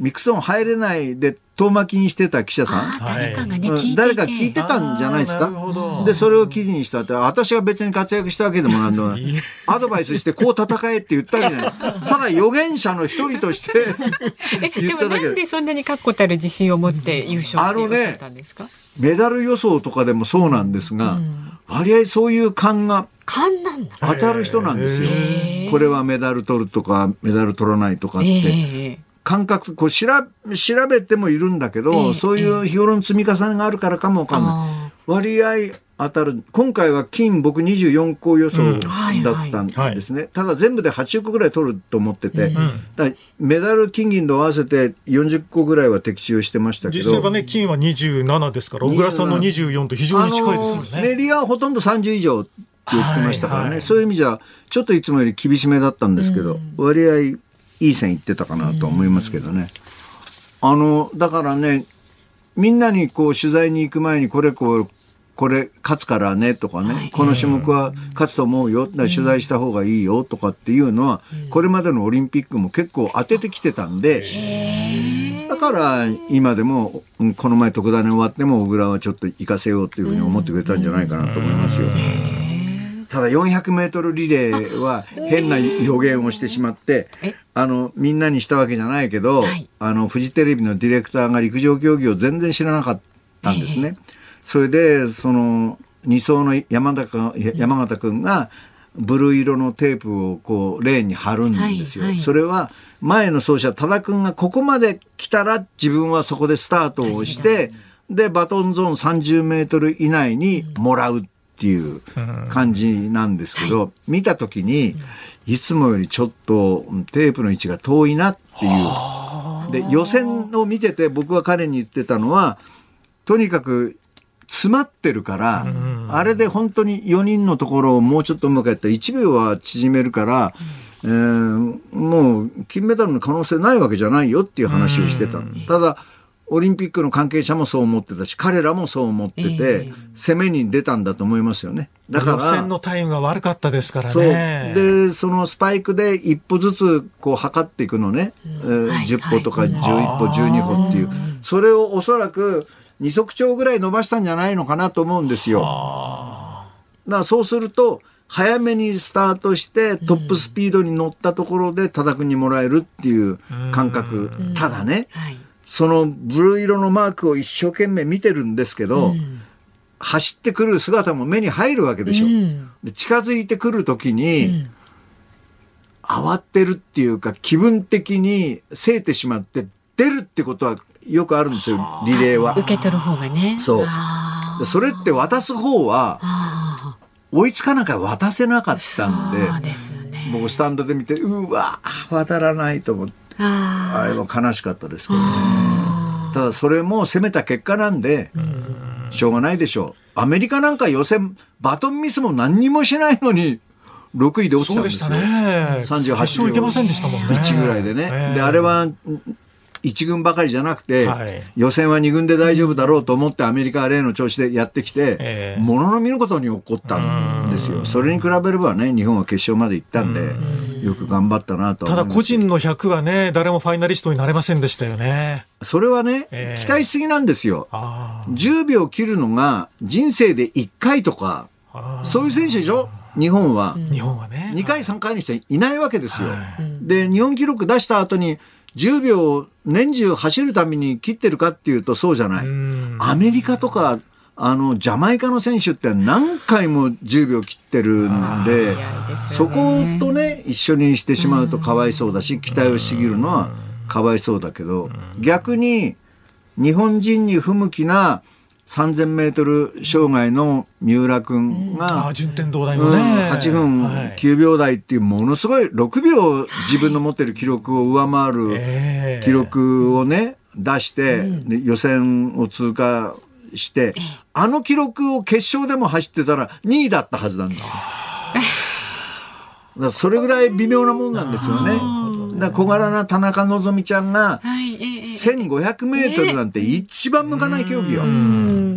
ミックスオン入れないで遠巻きにしてた記者さん？誰かがね、うん。聞いていて。誰か聞いてたんじゃないですか？あーなるほど。でそれを記事にしたって私が別に活躍したわけでもなんでもない。アドバイスしてこう戦えって言ったわけじゃない。ただ預言者の一人として言っただけで。なんでそんなに確固たる自信を持って優勝っておっしゃったんですか、メダル予想とかでもそうなんですが、割合そういう勘が勘なんだ。当たる人なんですよ。これはメダル取るとかメダル取らないとかって。ええ感覚こう調べ調べてもいるんだけど、ええそういう日頃の積み重ねがあるからかもわかんない。あ割合当たる。今回は金僕24個予想はいだったんですね、ただ全部で80個ぐらい取ると思ってて、だからメダル金銀と合わせて40個ぐらいは的中してましたけど。実際はね金は27ですから小倉さんの24と非常に近いですよあのね。メディアはほとんど30以上って言ってましたからね、はいはいそういう意味じゃちょっといつもより厳しめだったんですけど、割合いい線いってたかなと思いますけどね。あのだからねみんなにこう取材に行く前にこれこうこれ勝つからねとかね、この種目は勝つと思うよ取材した方がいいよとかっていうのは、これまでのオリンピックも結構当ててきてたんで。だから今でもうんこの前特ダネ終わっても小倉はちょっと行かせようというふうに思ってくれたんじゃないかなと思いますよ。ただ400メートルリレーは変な予言をしてしまってえ？あのみんなにしたわけじゃないけど、はい。あのフジテレビのディレクターが陸上競技を全然知らなかったんですね。それでその2走の山田山形君がブルー色のテープをこうレーンに貼るんですよ。はいはい。それは前の走者多田君がここまで来たら自分はそこでスタートをしてでバトンゾーン30メートル以内にもらうっていう感じなんですけど、見た時にいつもよりちょっとテープの位置が遠いなっていう。で予選を見てて僕は彼に言ってたのはとにかく詰まってるから、あれで本当に4人のところをもうちょっとうまくやった。ら1秒は縮めるから、えーもう金メダルの可能性ないわけじゃないよっていう話をしてた、ただオリンピックの関係者もそう思ってたし彼らもそう思ってて、攻めに出たんだと思いますよね。だから予選のタイムが悪かったですからそう。ね。でそのスパイクで一歩ずつこう測っていくのね、えーはい10歩とかはい。11歩12歩っていう。それをおそらく二足長ぐらい伸ばしたんじゃないのかなと思うんですよ。だからそうすると早めにスタートしてトップスピードに乗ったところで多田君にもらえるっていう感覚。ただねはい。そのブルー色のマークを一生懸命見てるんですけど、走ってくる姿も目に入るわけでしょ。うんで近づいてくる時に、慌てるっていうか気分的にせいてしまって出るってことはよくあるんですよリレーは受。け取る方がね。そうそれって渡す方はあ追いつかなきゃ渡せなかったんで。僕スタンドで見てうわ渡らないと思ってああれは悲しかったですけどね。ただそれも攻めた結果なんでしょうがないでしょう。アメリカなんか予選バトンミスも何にもしないのに6位で落ちたそうでしたんですよ。ね。38決勝行けませんでしたもんね。1ぐらいでね。ええ。で、あれは、1軍ばかりじゃなくて、はい。予選は2軍で大丈夫だろうと思ってアメリカは例の調子でやってきて、ええ。ものの見ることに起こったんですよ。それに比べればね、日本は決勝まで行ったんで、よく頑張ったなとはただ個人の100はね、誰もファイナリストになれませんでしたよね。それはね、ええ期待しすぎなんですよ。あ10秒切るのが人生で1回とか、あそういう選手でしょ？日本は。日本はね。2回3回の人いないわけですよ。で日本記録出した後に10秒年中走るために切ってるかっていうとそうじゃない。アメリカとか、あの、ジャマイカの選手って何回も10秒切ってるんで、そことね、一緒にしてしまうとかわいそうだし、期待をしぎるのはかわいそうだけど、逆に日本人に不向きな3000メートル障害の三浦君が、あ順天堂大のね、うん8分はい。9秒台っていうものすごい6秒自分の持ってる記録を上回るええ。記録をね出して、で予選を通過して、あの記録を決勝でも走ってたら2位だったはずなんですよ。だそれぐらい微妙なもんなんですよね。だ小柄な田中希実ちゃんがはい、ええ1500メートルなんて一番向かない競技よ。うん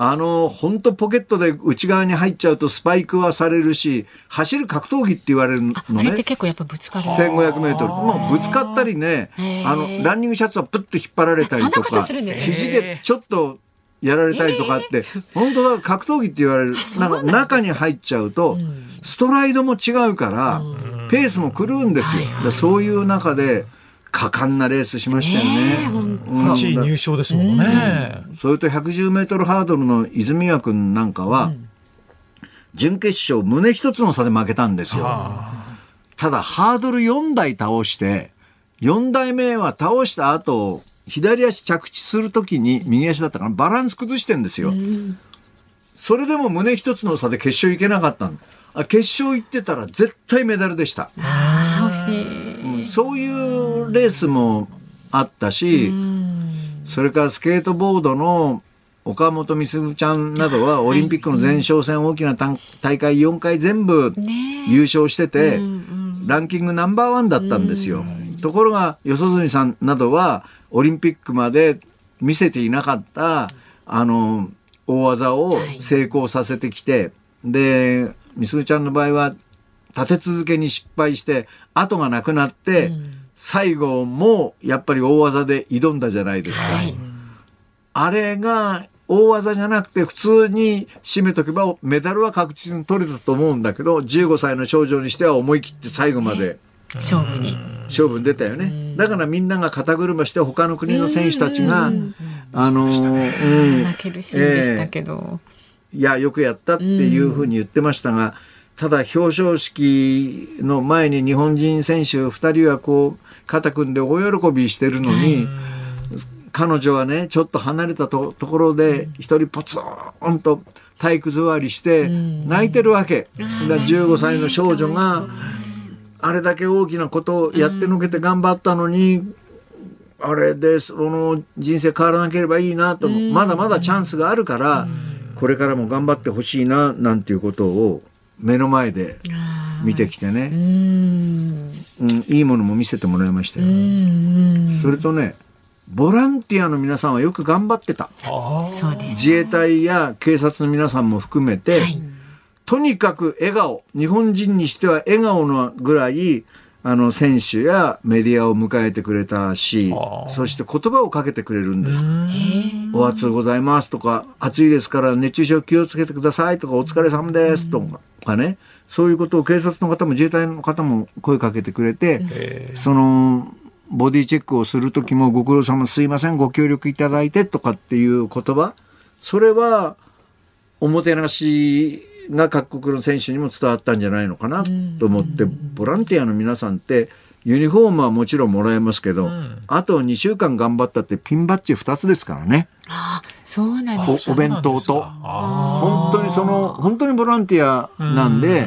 あの、本当ポケットで内側に入っちゃうとスパイクはされるし、走る格闘技って言われるのあれってね。結構やっぱぶつかる。1500メートル。もうぶつかったりねあの、ランニングシャツをプッと引っ張られたりとか、肘でちょっとやられたりとかって、本当だ、格闘技って言われる。なんか中に入っちゃうと、ストライドも違うから、ペースも狂うんですよ。だそういう中で、果敢なレースしましたよね。うん8位入賞ですものね。それと110メートルハードルの泉谷君なんかは、準決勝胸一つの差で負けたんですよ。ただハードル4台倒して、4台目は倒した後、左足着地するときに右足だったからバランス崩してんですよ。それでも胸一つの差で決勝行けなかったの。あ決勝行ってたら絶対メダルでした。あー惜しい。うんそういうレースもあったし、それからスケートボードの岡本美鈴ちゃんなどはオリンピックの前哨戦大きな大大会4回全部優勝してて、ランキングナンバーワンだったんですよ。ところが、四十住さんなどは、オリンピックまで見せていなかった、あの、大技を成功させてきて、で、みすぐちゃんの場合は、立て続けに失敗して、後がなくなって、最後もやっぱり大技で挑んだじゃないですか。はい。あれが大技じゃなくて普通に締めとけばメダルは確実に取れたと思うんだけど15歳の少女にしては思い切って最後まで勝負に。勝負に出たよね。だからみんなが肩車して他の国の選手たちが、あの、うん。泣けるシーンでしたけど。いや、よくやったっていうふうに言ってましたが、ただ表彰式の前に日本人選手2人はこう、肩組んで大喜びしてるのに、彼女はね、ちょっと離れたとところで一人ポツンと体育座りして泣いてるわけ。だから15歳の少女が、あれだけ大きなことをやってのけて頑張ったのに、あれでその人生変わらなければいいなと、まだまだチャンスがあるから、これからも頑張ってほしいななんていうことを目の前で見てきてね、うん、いいものも見せてもらいましたよ。それとねボランティアの皆さんはよく頑張ってた。自衛隊や警察の皆さんも含めて、はいとにかく笑顔日本人にしては笑顔のぐらいあの選手やメディアを迎えてくれたしそして言葉をかけてくれるんです。お暑うございますとか暑いですから熱中症気をつけてくださいとかお疲れ様ですとかね。そういうことを警察の方も自衛隊の方も声かけてくれてそのボディチェックをする時もご苦労様すいませんご協力いただいてとかっていう言葉。それはおもてなしが各国の選手にも伝わったんじゃないのかなと思ってボランティアの皆さんってユニフォームはもちろんもらえますけど、あと2週間頑張ったってピンバッジ2つですからね。あそうなんですおお弁当と。本当にその本当にボランティアなんで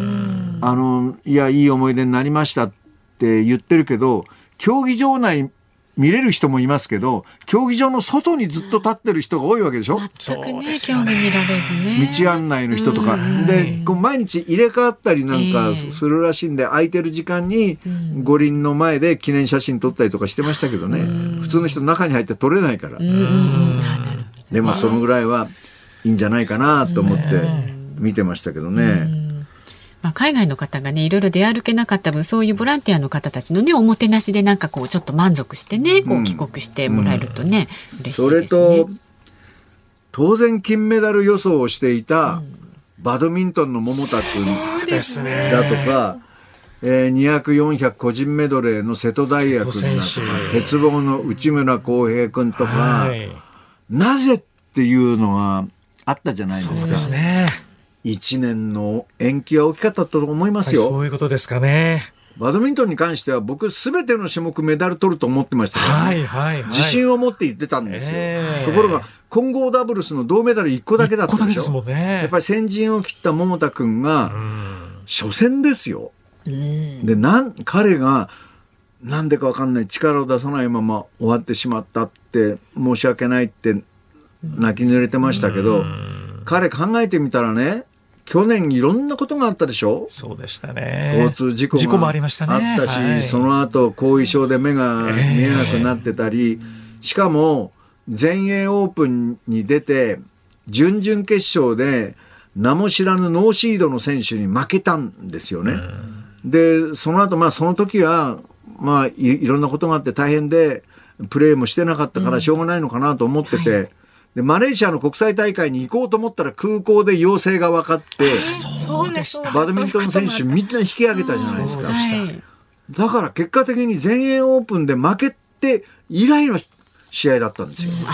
あのいやいい思い出になりましたって言ってるけど競技場内見れる人もいますけど競技場の外にずっと立ってる人が多いわけでしょ？全くね、興味見られずね。道案内の人とか。で、こう毎日入れ替わったりなんかするらしいんで、空いてる時間に五輪の前で記念写真撮ったりとかしてましたけどね。普通の人中に入って撮れないから。でもそのぐらいはいいんじゃないかなと思って見てましたけどね。まあ、海外の方がねいろいろ出歩けなかった分そういうボランティアの方たちのねおもてなしでなんかこうちょっと満足してねこう帰国してもらえるとね、嬉しいそれですね。と、当然金メダル予想をしていたバドミントンの桃田君ですね。だとか、えー、200、400個人メドレーの瀬戸大也君だとか鉄棒の内村航平君とか、はい。なぜっていうのがあったじゃないですか。そうですね。1年の延期は大きかったと思いますよ。そういうことですかね。バドミントンに関しては僕すべての種目メダル取ると思ってましたから、はいはいはい。自信を持って言ってたんですよ。ええところが混合ダブルスの銅メダル1個だけだったでしょ一個だけですもんね。やっぱり先陣を切った桃田君が初戦ですよ。でなん彼がなんでかわかんない力を出さないまま終わってしまったって申し訳ないって泣き濡れてましたけど彼考えてみたらね去年いろんなことがあったでしょ？そうでしたね。交通事故が事故もありましたね。あったし、はいその後後遺症で目が見えなくなってたり、しかも全英オープンに出て準々決勝で名も知らぬノーシードの選手に負けたんですよね。でその後まあその時はまあいいろんなことがあって大変でプレーもしてなかったからしょうがないのかなと思ってて。でマレーシアの国際大会に行こうと思ったら空港で陽性が分かって、そうでした。バドミントン選手みんな引き上げたじゃないですかだから結果的に全英オープンで負けて以来の試合だったんですよ。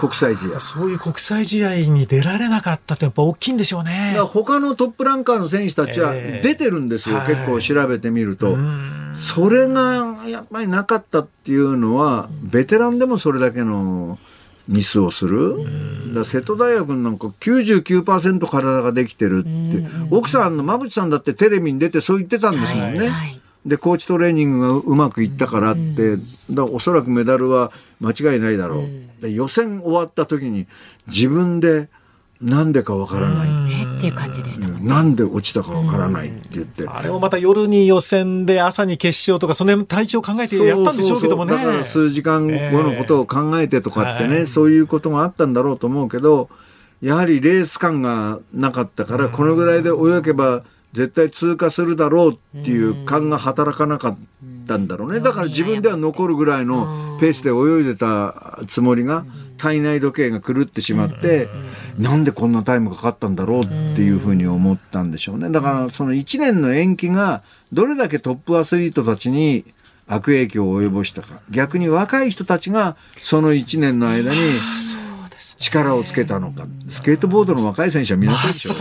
国際試合。だかそういう国際試合に出られなかったってやっぱ大きいんでしょうね。ら他のトップランカーの選手たちはええ出てるんですよ、はい結構調べてみると。それがやっぱりなかったっていうのは、ベテランでもそれだけのミスをする。だ瀬戸大也君なんか99%体ができてるって。奥さんの馬淵さんだってテレビに出てそう言ってたんですもんね。はいでコーチトレーニングがうまくいったからって、だからおそらくメダルは間違いないだろう、で予選終わった時に自分でなんでかわからない、え？っていう感じでしたもんね。なんで落ちたかわからないって言って、あれもまた夜に予選で朝に決勝とか、その辺体調考えてやったんでしょうけどもね。そうそうそうだから数時間後のことを考えてとかってね、ええ。そういうことがあったんだろうと思うけどやはりレース感がなかったから、このぐらいで泳げば絶対通過するだろうっていう感が働かなかったんだろうね、だから自分では残るぐらいのペースで泳いでたつもりが体内時計が狂ってしまって、なんでこんなタイムかかったんだろうっていうふうに思ったんでしょうね。だからその1年の延期がどれだけトップアスリートたちに悪影響を及ぼしたか。逆に若い人たちがその1年の間に力をつけたのかスケートボードの若い選手は皆さんでしょ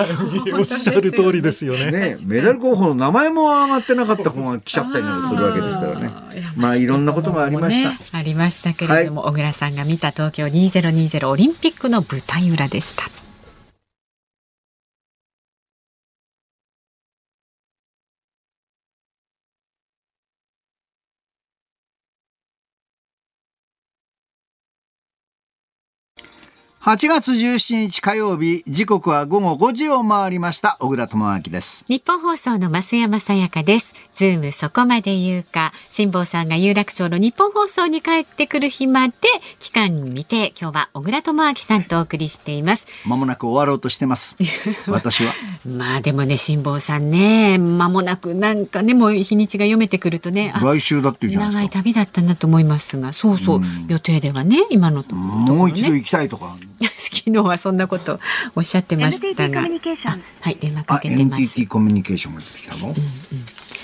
まおっしゃる通りですよね。ね、メダル候補の名前も上がってなかった子が来ちゃったりなんかするわけですからね。まあいろんなことがありました。ねありましたけれども、小倉さんが見た東京2020オリンピックの舞台裏でした。8月17日火曜日、時刻は午後5時を回りました。小倉智明です。日本放送の増山さやかです。ズームそこまで言うか、辛坊さんが有楽町の日本放送に帰ってくる日まで期間見て、今日は小倉智明さんとお送りしています。まもなく終わろうとしてます。私は。まあでもね、辛坊さんね、間もなくなんかね、もう日にちが読めてくるとね、あ来週だっていうじゃない長い。旅だったなと思いますが、そうそう、予定ではね、今のとところねもう一度行きたいとか。昨日はそんなことおっしゃってましたが、あはい、電話かあ、けてます。NTT コミュニケーションが出てきたの、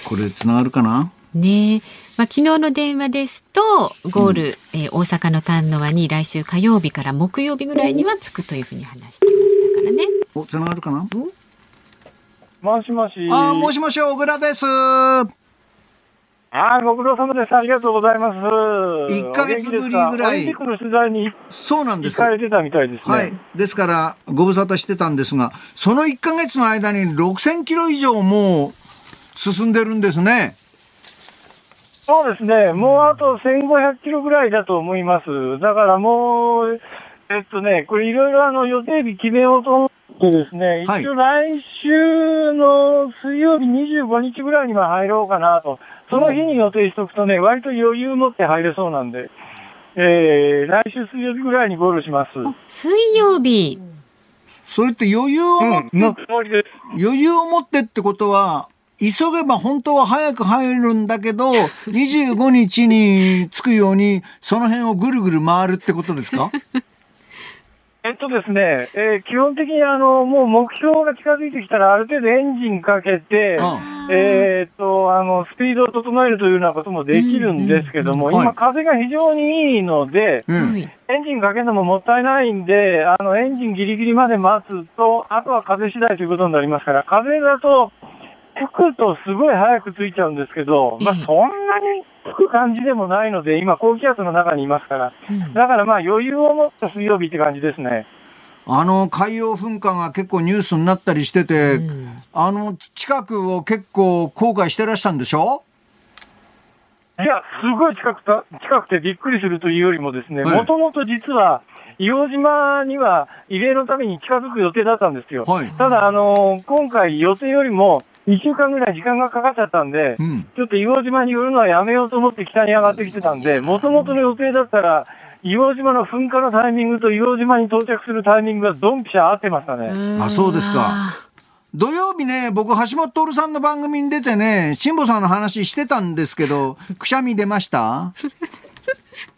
これ繋がるかな？ねえ、まあ、昨日の電話ですとゴール、えー大阪の丹野輪に来週火曜日から木曜日ぐらいには着くというふうに話してましたからね。お、繋がるかな？もしもし。あ、もしもし、小倉です。あーご苦労様です。ありがとうございます。1ヶ月ぶりぐらい。そうなんです。行か？れてたみたいですね。はい。ですか？ら、ご無沙汰してたんですが、その1ヶ月の間に6000キロ以上もう進んでるんですね。そうですね。もうあと1500キロぐらいだと思います。だか？らもう、えっとね、これいろいろあの予定日決めようと思ってですね、はい一応来週の水曜日25日ぐらいには入ろうか？なと。その日に予定しとくとね、割と余裕持って入れそうなんで、えー、来週水曜日ぐらいにゴールします。あ水曜日、それって余裕を持って、のつもりです。余裕を持ってってことは、急げば本当は早く入るんだけど、25日に着くように、その辺をぐるぐる回るってことですか？えっとですね、えー基本的にあの、もう目標が近づいてきたら、ある程度エンジンかけて、うえーっと、あの、スピードを整えるというようなこともできるんですけども、今、風が非常にいいので、エンジンかけるのももったいないんで、あの、エンジンギリギリまで待つと、あとは風次第ということになりますから、風だと、吹くとすごい早くついちゃうんですけど、まあ、ええそんなに吹く感じでもないので、今、高気圧の中にいますから、うん。だからまあ、余裕を持った水曜日って感じですね。あの、海洋噴火が結構ニュースになったりしてて、うん。あの、近くを結構後悔してらしたんでしょ？いや、すごい近くた近くてびっくりするというよりもですね、はいもともと実は、硫黄島には慰霊のために近づく予定だったんですよ。はい。ただ、あの今回予定よりも1週間ぐらい時間がかかっちゃったんで、うん。ちょっと硫黄島に寄るのはやめようと思って北に上がってきてたんで、もともとの予定だったら、硫黄島の噴火のタイミングと硫黄島に到着するタイミングがドンピシャ合ってましたね。あそうですか土曜日ね、僕、橋本徹さんの番組に出てね、辛坊さんの話してたんですけど、くしゃみ出ました？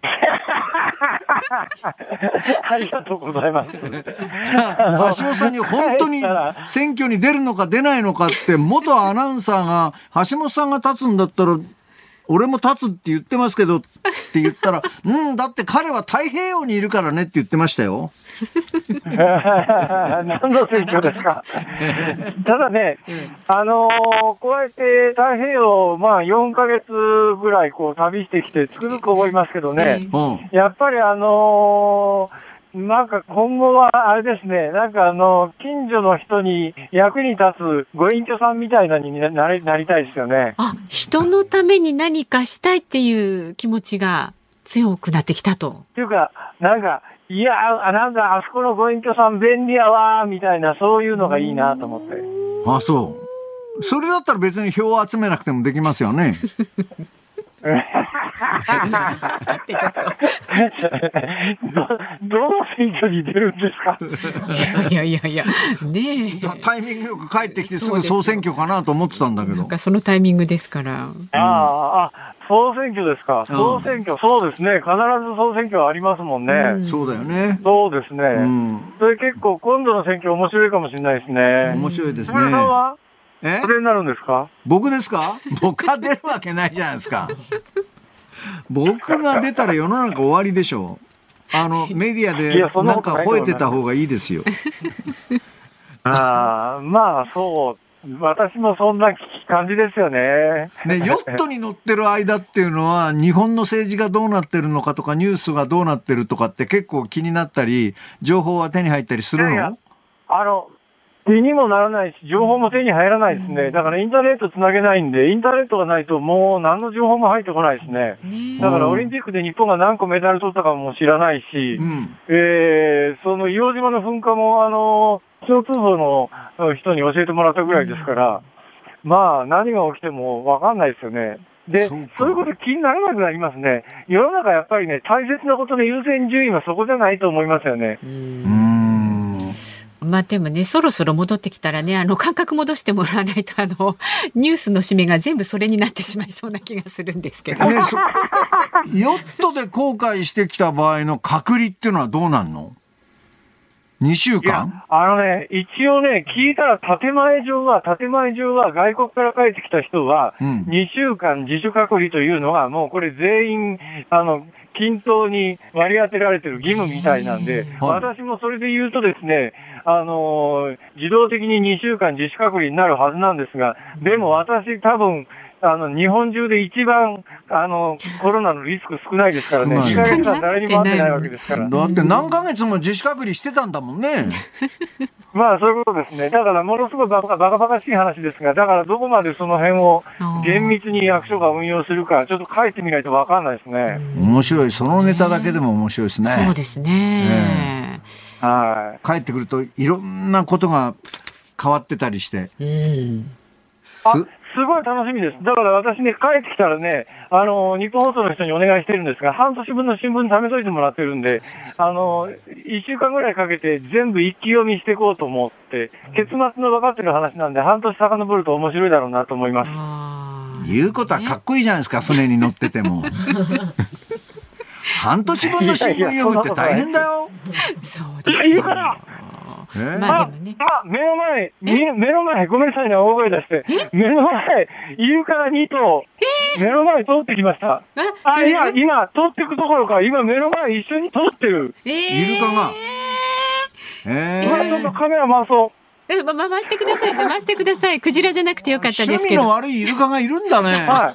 ありがとうございます。橋本さんに本当に選挙に出るのか出ないのかって、元アナウンサーが、橋本さんが立つんだったら、俺も立つって言ってますけどって言ったら、うん、だって彼は太平洋にいるからねって言ってましたよ。何の選挙ですか？ただね、あのーこうやって太平洋、まあ4ヶ月ぐらいこう旅してきてつくづく思いますけどね、うん。やっぱりあのーなんか今後はあれですね、なんかあの、近所の人に役に立つご隠居さんみたいなにななりなりたいですよね。あ、人のために何かしたいっていう気持ちが強くなってきたと。っていうか、なんか、いやあ、なんだ、あそこのご隠居さん便利やわー、みたいな、そういうのがいいなと思って。あ、そう。それだったら別に票を集めなくてもできますよね。ってちょっと。ど、どの選挙に出るんですか？いやいやいや、ねえ。タイミングよく帰ってきてすぐ総選挙かなと思ってたんだけどなん。かそのタイミングですから。ああ、あ、総選挙ですか。総選挙、そうですね。必ず総選挙はありますもんね。うんそうだよね。そうですね。うん。それ結構今度の選挙面白いかもしれないですね。面白いです木村さんね。は？え？それになるんですか？僕ですか？僕が出るわけないじゃないですか。僕が出たら世の中終わりでしょう。あの、メディアいでななんか吠えてた方がいいですよ。ああ、まあそう。私もそんな感じですよね。ね、ヨットに乗ってる間っていうのは、日本の政治がどうなってるのかとか、ニュースがどうなってるとかって結構気になったり、情報は手に入ったりするの？いやあの、手にもならないし、情報も手に入らないですね。だからインターネットつなげないんで、インターネットがないともう何の情報も入ってこないですね。ねだからオリンピックで日本が何個メダル取ったかも知らないし、うん。えー、その硫黄島の噴火も、あの、気象通報の人に教えてもらったぐらいですから、まあ、何が起きてもわかんないですよね。で、そうかそういうこと気にならなくなりますね。世の中やっぱりね、大切なことの優先順位はそこじゃないと思いますよね。うーん。まあでもね、そろそろ戻ってきたらね、あの感覚戻してもらわないと、あの、ニュースの締めが全部それになってしまいそうな気がするんですけど。ね、そヨットで航海してきた場合の隔離っていうのはどうなんの？?2 週いや間、あのね、一応ね、聞いたら建前上は、建前上は外国から帰ってきた人は、うん。2週間自主隔離というのは、もうこれ全員、あの、均等に割り当てられてる義務みたいなんで、はい。私もそれで言うとですね、あのー自動的に2週間自主隔離になるはずなんですが、でも私多分、あの、日本中で一番、あの、コロナのリスク少ないですからね。2少ないヶ月間誰にも会ってないわけですから。だって何ヶ月も自主隔離してたんだもんね。まあそういうことですね。だからものすごいバカバカバカしい話ですが、だからどこまでその辺を厳密に役所が運用するか、ちょっと書いてみないとわかんないですね。面白い。そのネタだけでも面白いですね。そうですね。はい。帰ってくるといろんなことが変わってたりして。うん。あ、すすごい楽しみです。だから私ね、帰ってきたらね、あの、日本放送の人にお願いしてるんですが、半年分の新聞貯めといてもらってるんで、あの、一週間ぐらいかけて全部一気読みしていこうと思って、結末の分かってる話なんで、半年遡ると面白いだろうなと思います。言うことはかっこいいじゃないですか、船に乗ってても。半年分の新聞読むって大変だよ。そうですよ。えまあでもね。あ、目の前、み目の前、ごめんなさいね、大声出して。目の前、イルカが2頭、目の前通ってきました。あ、いや、今、通ってくところか、今目の前一緒に通ってる。えーイルカがえ今ちょっとカメラ回そう。えま、ま回してください。回してください。クジラじゃなくてよかったですけど。趣味の悪いイルカがいるんだね。は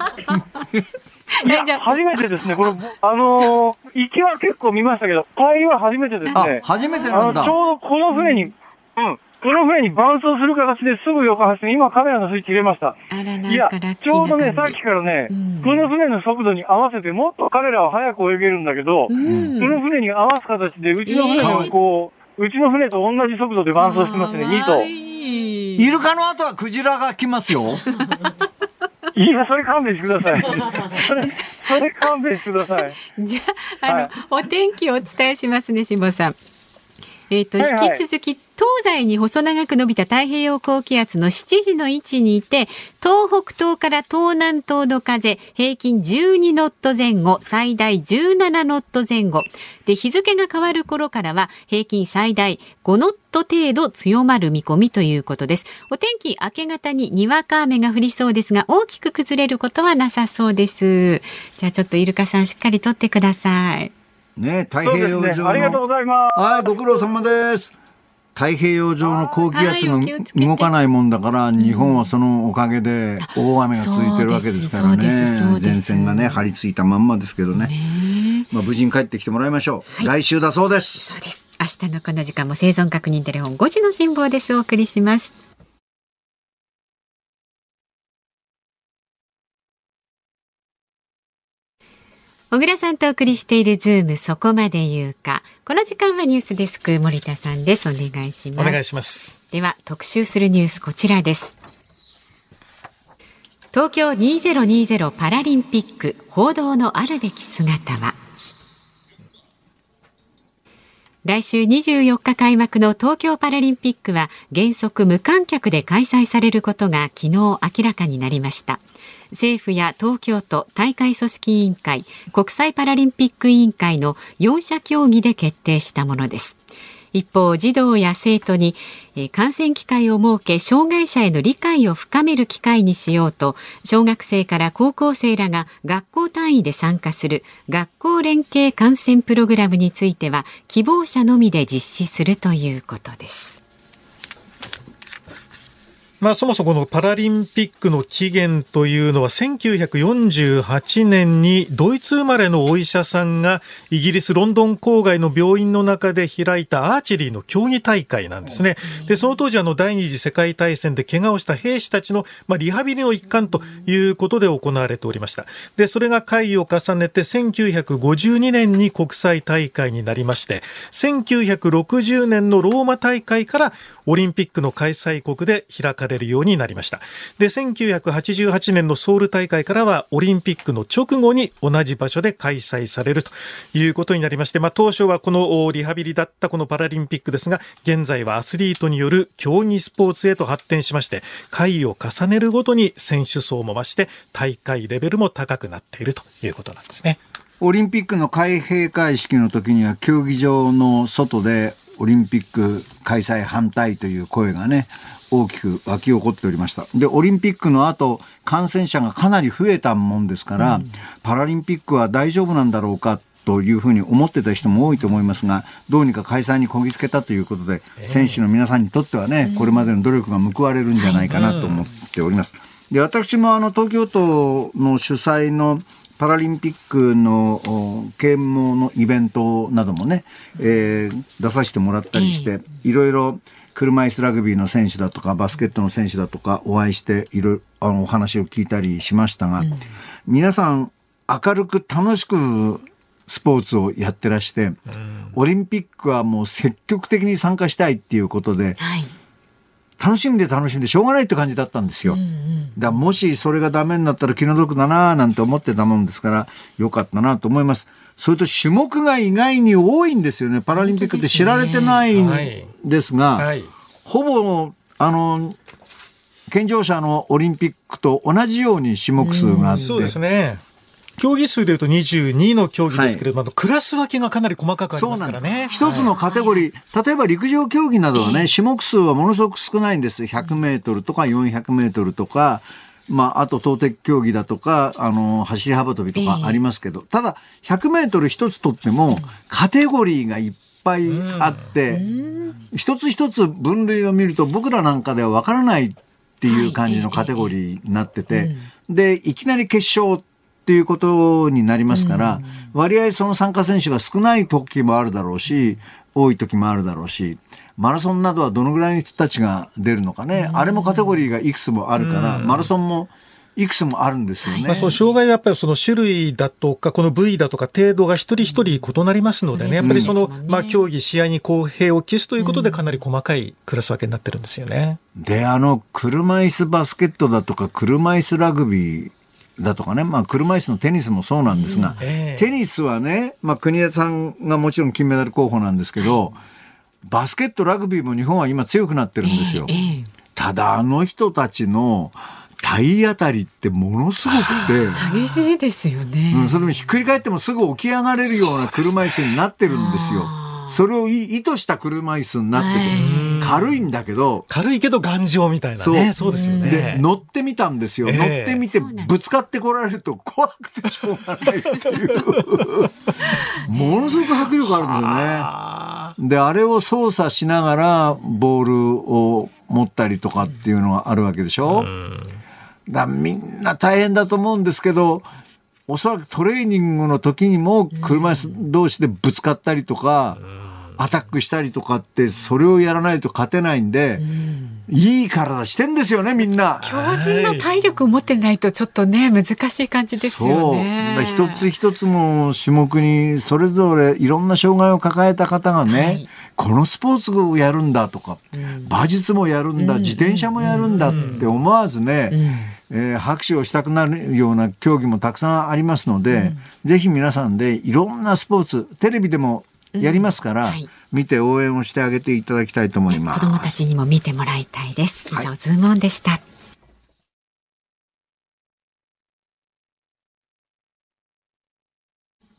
い。いやじゃあ、初めてですね。これ、あのー、行きは結構見ましたけど、帰りは初めてですあね、。初めてなんだち。ょうどこの船に、うん、この船に伴走する形ですぐ横走って、今カメラのスイッチ入れました。いや、ちょうどね。さっきからね、うんこの船の速度に合わせて、もっと彼らは早く泳げるんだけど、うんこの船に合わす形で、うちの船もこう、うちの船と同じ速度で伴走してますね、2頭。いイルカの後はクジラが来ますよ。いや、それ勘弁してください。それ、それ勘弁してください。じゃあ、あの、はいお天気をお伝えしますね、辛坊さん。えっ、と、はいはい引き続き、東西に細長く伸びた太平洋高気圧の7時の位置にいて、東北東から東南東の風、平均12ノット前後、最大17ノット前後。で、日付が変わる頃からは、平均最大5ノット程度強まる見込みということです。お天気、明け方ににわか雨が降りそうですが、大きく崩れることはなさそうです。じゃあ、ちょっとイルカさん、しっかり撮ってください。ね、太。平洋上ありがとうの。ございます。はい、ご苦労様です。太平洋上の高気圧が動かないもんだから、日本はそのおかげで大雨が続いてるわけですからね前線がね、張り付いたまんまですけどね。まあ、無事に帰ってきてもらいましょう。来週だそうです。そうです。明日のこの時間も生存確認テレフォン5時の辛抱です。お送りします。小倉さんとお送りしているズームそこまで言うか。この時間はニュースデスク森田さんです。お願いします。お願いします。では特集するニュースこちらです。東京2020パラリンピック報道のあるべき姿は来週24日開幕の東京パラリンピックは原則無観客で開催されることが昨日明らかになりました政府や東京都大会組織委員会国際パラリンピック委員会の4者協議で決定したものです一方児童や生徒にえー観戦機会を設け障害者への理解を深める機会にしようと小学生から高校生らが学校単位で参加する学校連携観戦プログラムについては希望者のみで実施するということです。まあ、そもそもこのパラリンピックの起源というのは1948年にドイツ生まれのお医者さんがイギリス・ロンドン郊外の病院の中で開いたアーチェリーの競技大会なんですね。で、その当時あの第二次世界大戦で怪我をした兵士たちのまあリハビリの一環ということで行われておりました。で、それが会議を重ねて1952年に国際大会になりまして、1960年のローマ大会からオリンピックの開催国で開かれれるようになりました。で、1988年のソウル大会からはオリンピックの直後に同じ場所で開催されるということになりまして、まあ当初はこのリハビリだったこのパラリンピックですが、現在はアスリートによる競技スポーツへと発展しまして、回を重ねるごとに選手層も増して大会レベルも高くなっているということなんですね。オリンピックの開閉会式の時には競技場の外でオリンピック開催反対という声がね大きく沸き起こっておりました。でオリンピックの後感染者がかなり増えたもんですから、パラリンピックは大丈夫なんだろうかというふうに思ってた人も多いと思いますがどうにか開催にこぎつけたということで、選手の皆さんにとってはねこれまでの努力が報われるんじゃないかなと思っております。で私もあの東京都の主催のパラリンピックのお啓蒙のイベントなどもね、えー出させてもらったりして、いろいろ車椅子ラグビーの選手だとかバスケットの選手だとかお会いしていろいろあのお話を聞いたりしましたが、皆さん明るく楽しくスポーツをやってらして、オリンピックはもう積極的に参加したいっていうことで、はい。楽しんで楽しんでしょうがないって感じだったんですよ。だからもしそれがダメになったら気の毒だなぁなんて思ってたもんですから、よかったなと思います。それと種目が意外に多いんですよね。パラリンピックって知られてないんですが、はい。ほぼ、あの、健常者のオリンピックと同じように種目数があって、そうですね。競技数でいうと22の競技ですけれども、はい、クラス分けがかなり細かくありますからね。一つのカテゴリー、例えば陸上競技などはね、種目数はものすごく少ないんです。100メートルとか400メートルとか、まあ、あと投擲競技だとか、あの、走り幅跳びとかありますけど、ただ、100メートル一つとっても、カテゴリーがいっぱいあって、一つ一つ分類を見ると、僕らなんかではわからないっていう感じのカテゴリーになってて、で、いきなり決勝っていうことになりますから、割合その参加選手が少ない時もあるだろうし、多い時もあるだろうし、マラソンなどはどのぐらいの人たちが出るのかね、あれもカテゴリーがいくつもあるから、マラソンもいくつもあるんですよね。まあ、そう障害はやっぱりその種類だとか、この部位だとか程度が一人一人異なりますのでね、やっぱりその、まあ競技、試合に公平を期すということで、かなり細かいクラス分けになってるんですよね。で、あの、車椅子バスケットだとか、車椅子ラグビー、だとかね、まあ、車椅子のテニスもそうなんですが、うん。えー、テニスはね、まあ、国枝さんがもちろん金メダル候補なんですけど、バスケット、ラグビーも日本は今強くなってるんですよ。えーえー、ただ、あの人たちの体当たりってものすごくて激しいですよね、うん、それもひっくり返ってもすぐ起き上がれるような車椅子になってるんですよ。それを意図した車椅子になってて、軽いんだけど。軽いけど頑丈みたいなね。そうですよね。で、乗ってみたんですよ。乗ってみて、ぶつかってこられると怖くてしょうがないっていう。ものすごく迫力あるんですよね。で、あれを操作しながら、ボールを持ったりとかっていうのがあるわけでしょ。だみんな大変だと思うんですけど、おそらくトレーニングの時にも車椅子同士でぶつかったりとか、アタックしたりとかってそれをやらないと勝てないんで、いい体してんですよねみんな。強靭な体力を持ってないとちょっとね難しい感じですよね。一つ一つの種目にそれぞれいろんな障害を抱えた方がね、はい、このスポーツをやるんだとか、うん、馬術もやるんだ、うん、自転車もやるんだって思わずね、うんえー、拍手をしたくなるような競技もたくさんありますので、うん、ぜひ皆さんでいろんなスポーツテレビでもやりますから、うんはい、見て応援をしてあげていただきたいと思います。子どもたちにも見てもらいたいです。以上、はい、ズームオンでした。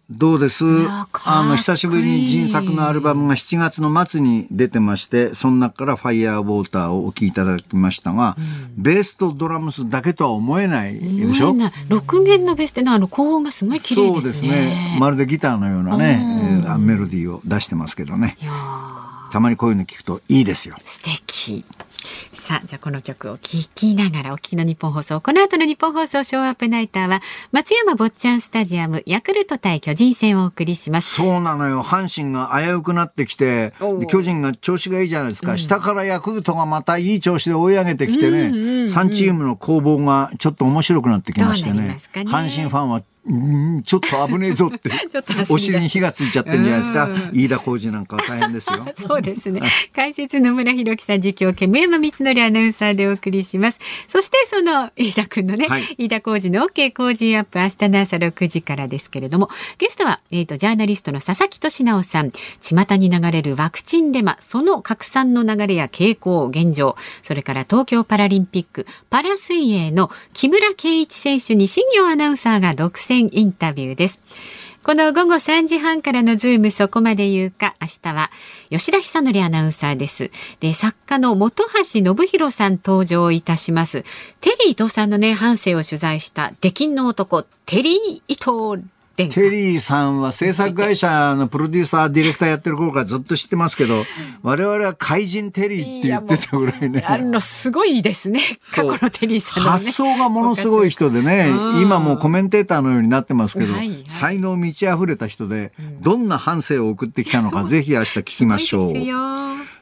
どうです？あの、久しぶりに人作のアルバムが7月の末に出てまして、その中からファイヤーウォーターをお聴きいただきましたが、うん、ベースとドラムスだけとは思えないでしょ？6弦のベースってのあの高音がすごい綺麗ですね。そうですね。まるでギターのようなね、えー、メロディーを出してますけどね。たまにこういうの聞くといいですよ。素敵。さあ、じゃあこの曲を聴きながらお聞きの日本放送。この後の日本放送ショーアップナイターは、松山坊ちゃんスタジアム、ヤクルト対巨人戦をお送りします。そうなのよ。阪神が危うくなってきて、巨人が調子がいいじゃないですか。うん、下からヤクルトがまたいい調子で追い上げてきてね、うんうんうん、3チームの攻防がちょっと面白くなってきましてね。ね。阪神ファンはうんちょっと危ねえぞっ て。お尻に火がついちゃってんじゃないですか。飯田浩二なんか大変ですよ。そうですね。解説野村弘樹さん実況煙山光則アナウンサーでお送りします。そしてその飯田君のね、はい、飯田浩二の OK 工事アップ明日の朝6時からですけれどもゲストは、えーと、ジャーナリストの佐々木俊尚さん。巷に流れるワクチンデマその拡散の流れや傾向現状。それから東京パラリンピックパラ水泳の木村敬一選手に新行アナウンサーが独占インタビューです。この午後3時半からのズームそこまで言うか、明日は吉田尚記アナウンサーです。で、作家の本橋信弘さん登場いたします。テリー伊藤さんのね、半生を取材した出禁の男、テリー伊藤テリーさんは制作会社のプロデューサー、ディレクターやってる頃からずっと知ってますけど、我々は怪人テリーって言ってたぐらいね。あの、すごいですね。過去のテリーさんの、ね、発想がものすごい人でね、今もコメンテーターのようになってますけど、はいはい、才能満ち溢れた人で、どんな半生を送ってきたのか、ぜひ明日聞きましょう。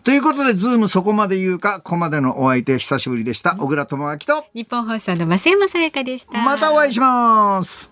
ということで、ズームそこまで言うか、ここまでのお相手、久しぶりでした。小倉智明と、日本放送の増山さやかでした。またお会いします。